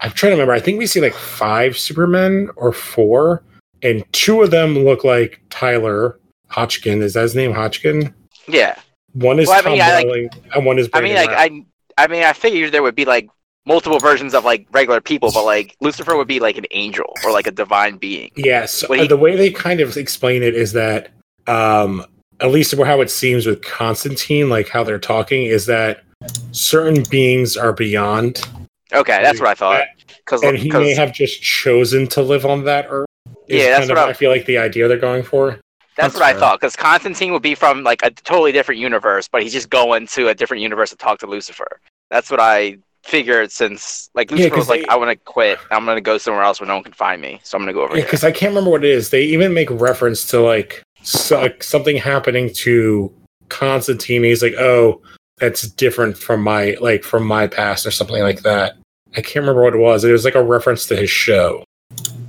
I'm trying to remember. I think we see like five Supermen or four, and two of them look like Tyler Hodgkin. Is that his name, Hodgkin?
Yeah,
One is
Well, I
Tom
mean, I, like-
and one is.
I mean, like
Routh.
I, I mean, I figured there would be like multiple versions of like regular people, but like Lucifer would be like an angel or like a divine being.
Yes,
What he-
the way they kind of explain it is that, um, at least how it seems with Constantine, like how they're talking, is that certain beings are beyond,
Okay, that's what I thought. Because
and he may have just chosen to live on that earth. is
Yeah, that's
kind of,
what I-
I feel like the idea they're going for.
That's,
That's
what I thought. Because Constantine would be from like a totally different universe, but he's just going to a different universe to talk to Lucifer. That's what I figured. Since like
Yeah,
was like,
they-
I want to quit. I'm gonna go somewhere else where no one can find me. So I'm gonna go over here.
because I can't remember what it is. They even make reference to like, so, like something happening to Constantine. He's like, "Oh, that's different from my like from my past or something like that." I can't remember what it was. It was like a reference to his show.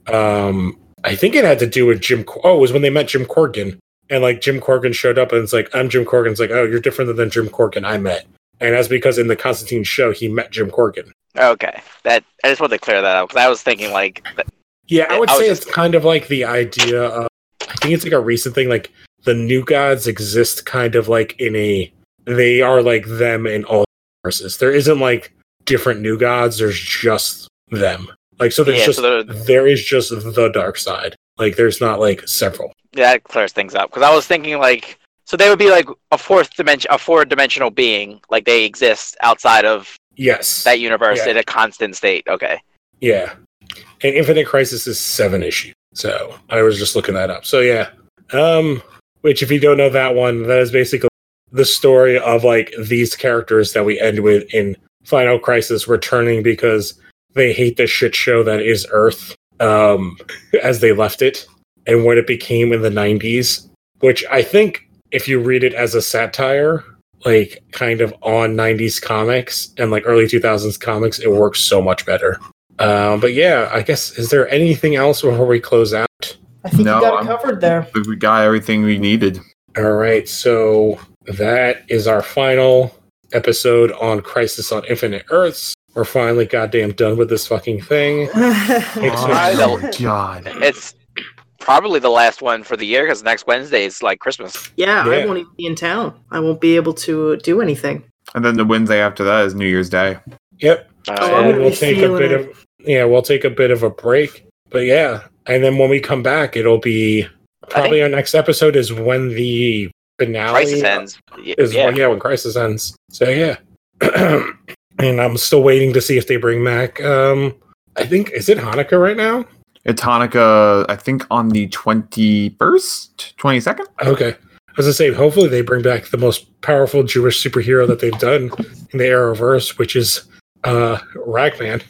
Um, I think it had to do with Jim. Oh, it was when they met Jim Corrigan, and like Jim Corrigan showed up, and it's like, "I'm Jim Corrigan." It's like, "Oh, you're different than Jim Corrigan I met," and that's because in the Constantine show he met Jim Corgan.
Okay, that I just wanted to clear that up because I was thinking like, th-
Yeah, I would
I
say
just-
it's kind of like the idea of I think it's like a recent thing, like the new gods exist kind of like in a they are like them in all universes. There isn't like different new gods, there's just them. Like so there's
Yeah,
just
so there-
is just the Darkseid. Like there's not like several.
Yeah, that clears things up because I was thinking like, so they would be like a fourth dimension, a four dimensional being, like they exist outside of
Yes.
that universe
Yeah.
in a constant state. Okay,
Yeah. And Infinite Crisis is seven issue. So I was just looking that up. So yeah. Um which if you don't know that one, that is basically the story of like these characters that we end with in Final Crisis returning because they hate the shit show that is Earth um (laughs) as they left it and what it became in the 90s, which I think if you read it as a satire, like kind of on 90s comics and like early 2000s comics, it works so much better. Um, but yeah, I guess is there anything else before we close out?
I think
No,
you got it covered there.
We got everything we needed.
All right, so that is our final episode on Crisis on Infinite Earths. We're finally goddamn done with this fucking thing. (laughs) It's
Oh,
not-
God.
it's probably the last one for the year because next Wednesday is like Christmas.
yeah,
Yeah.
I won't even be in town. I won't be able to do anything.
And then the Wednesday after that is New Year's Day.
Yep.
Uh,
Oh, I'm
and
gonna
we'll take a bit
it.
of yeah, we'll take a bit of a break. But yeah, and then when we come back, it'll be probably our next episode is when the finale
Crisis ends.
Is
yeah.
yeah. when Crisis ends. So yeah, (clears throat) and I'm still waiting to see if they bring back. Um, I think is it Hanukkah right now?
It's Hanukkah, I think, on the 21st, 22nd?
Okay. As I say, hopefully they bring back the most powerful Jewish superhero that they've done in the Arrowverse, which is uh Ragman,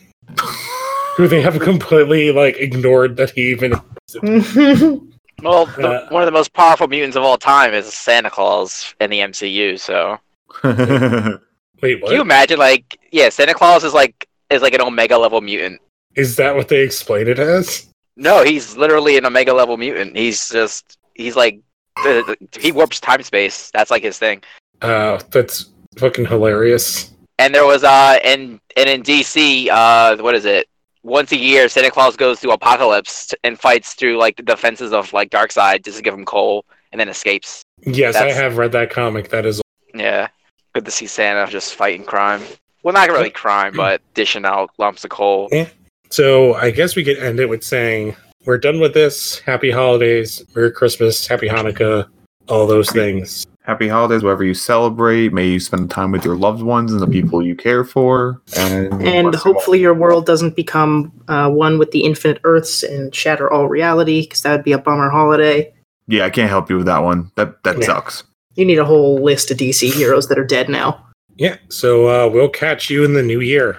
(laughs) who they have completely like ignored that he even. (laughs)
Well, the,
Uh,
one of the most powerful mutants of all time is Santa Claus in the MCU. So (laughs)
Wait, what?
can you imagine? Like, yeah, Santa Claus is like is like an Omega level mutant.
Is that what they explain it as?
No, he's literally an Omega level mutant. He's just he's like the, the- he warps time space. That's like his thing.
Uh, that's fucking hilarious.
And there was uh and and in DC uh what is it? Once a year, Santa Claus goes through Apokolips and fights through like the defenses of like Darkseid just to give him coal, and then escapes.
Yes,
That's-
I have read that comic. That is
Yeah, good to see Santa just fighting crime. Well, not really crime, but dishing out lumps of coal. Yeah.
So I guess we could end it with saying we're done with this. Happy holidays, Merry Christmas, Happy Hanukkah, all those things.
Happy holidays, wherever you celebrate. May you spend time with your loved ones and the people you care for. And,
and hopefully your world doesn't become uh, one with the infinite earths and shatter all reality, because that would be a bummer holiday.
Yeah, I can't help you with that one. That that
Yeah.
sucks.
You need a whole list of DC heroes that are dead now.
Yeah. So uh, we'll catch you in the new year.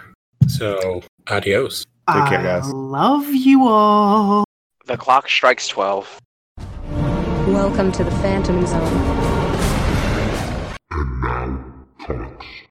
So adios.
Take care, guys.
love you all.
The clock strikes twelve.
Welcome to the Phantom Zone.
And now, comics.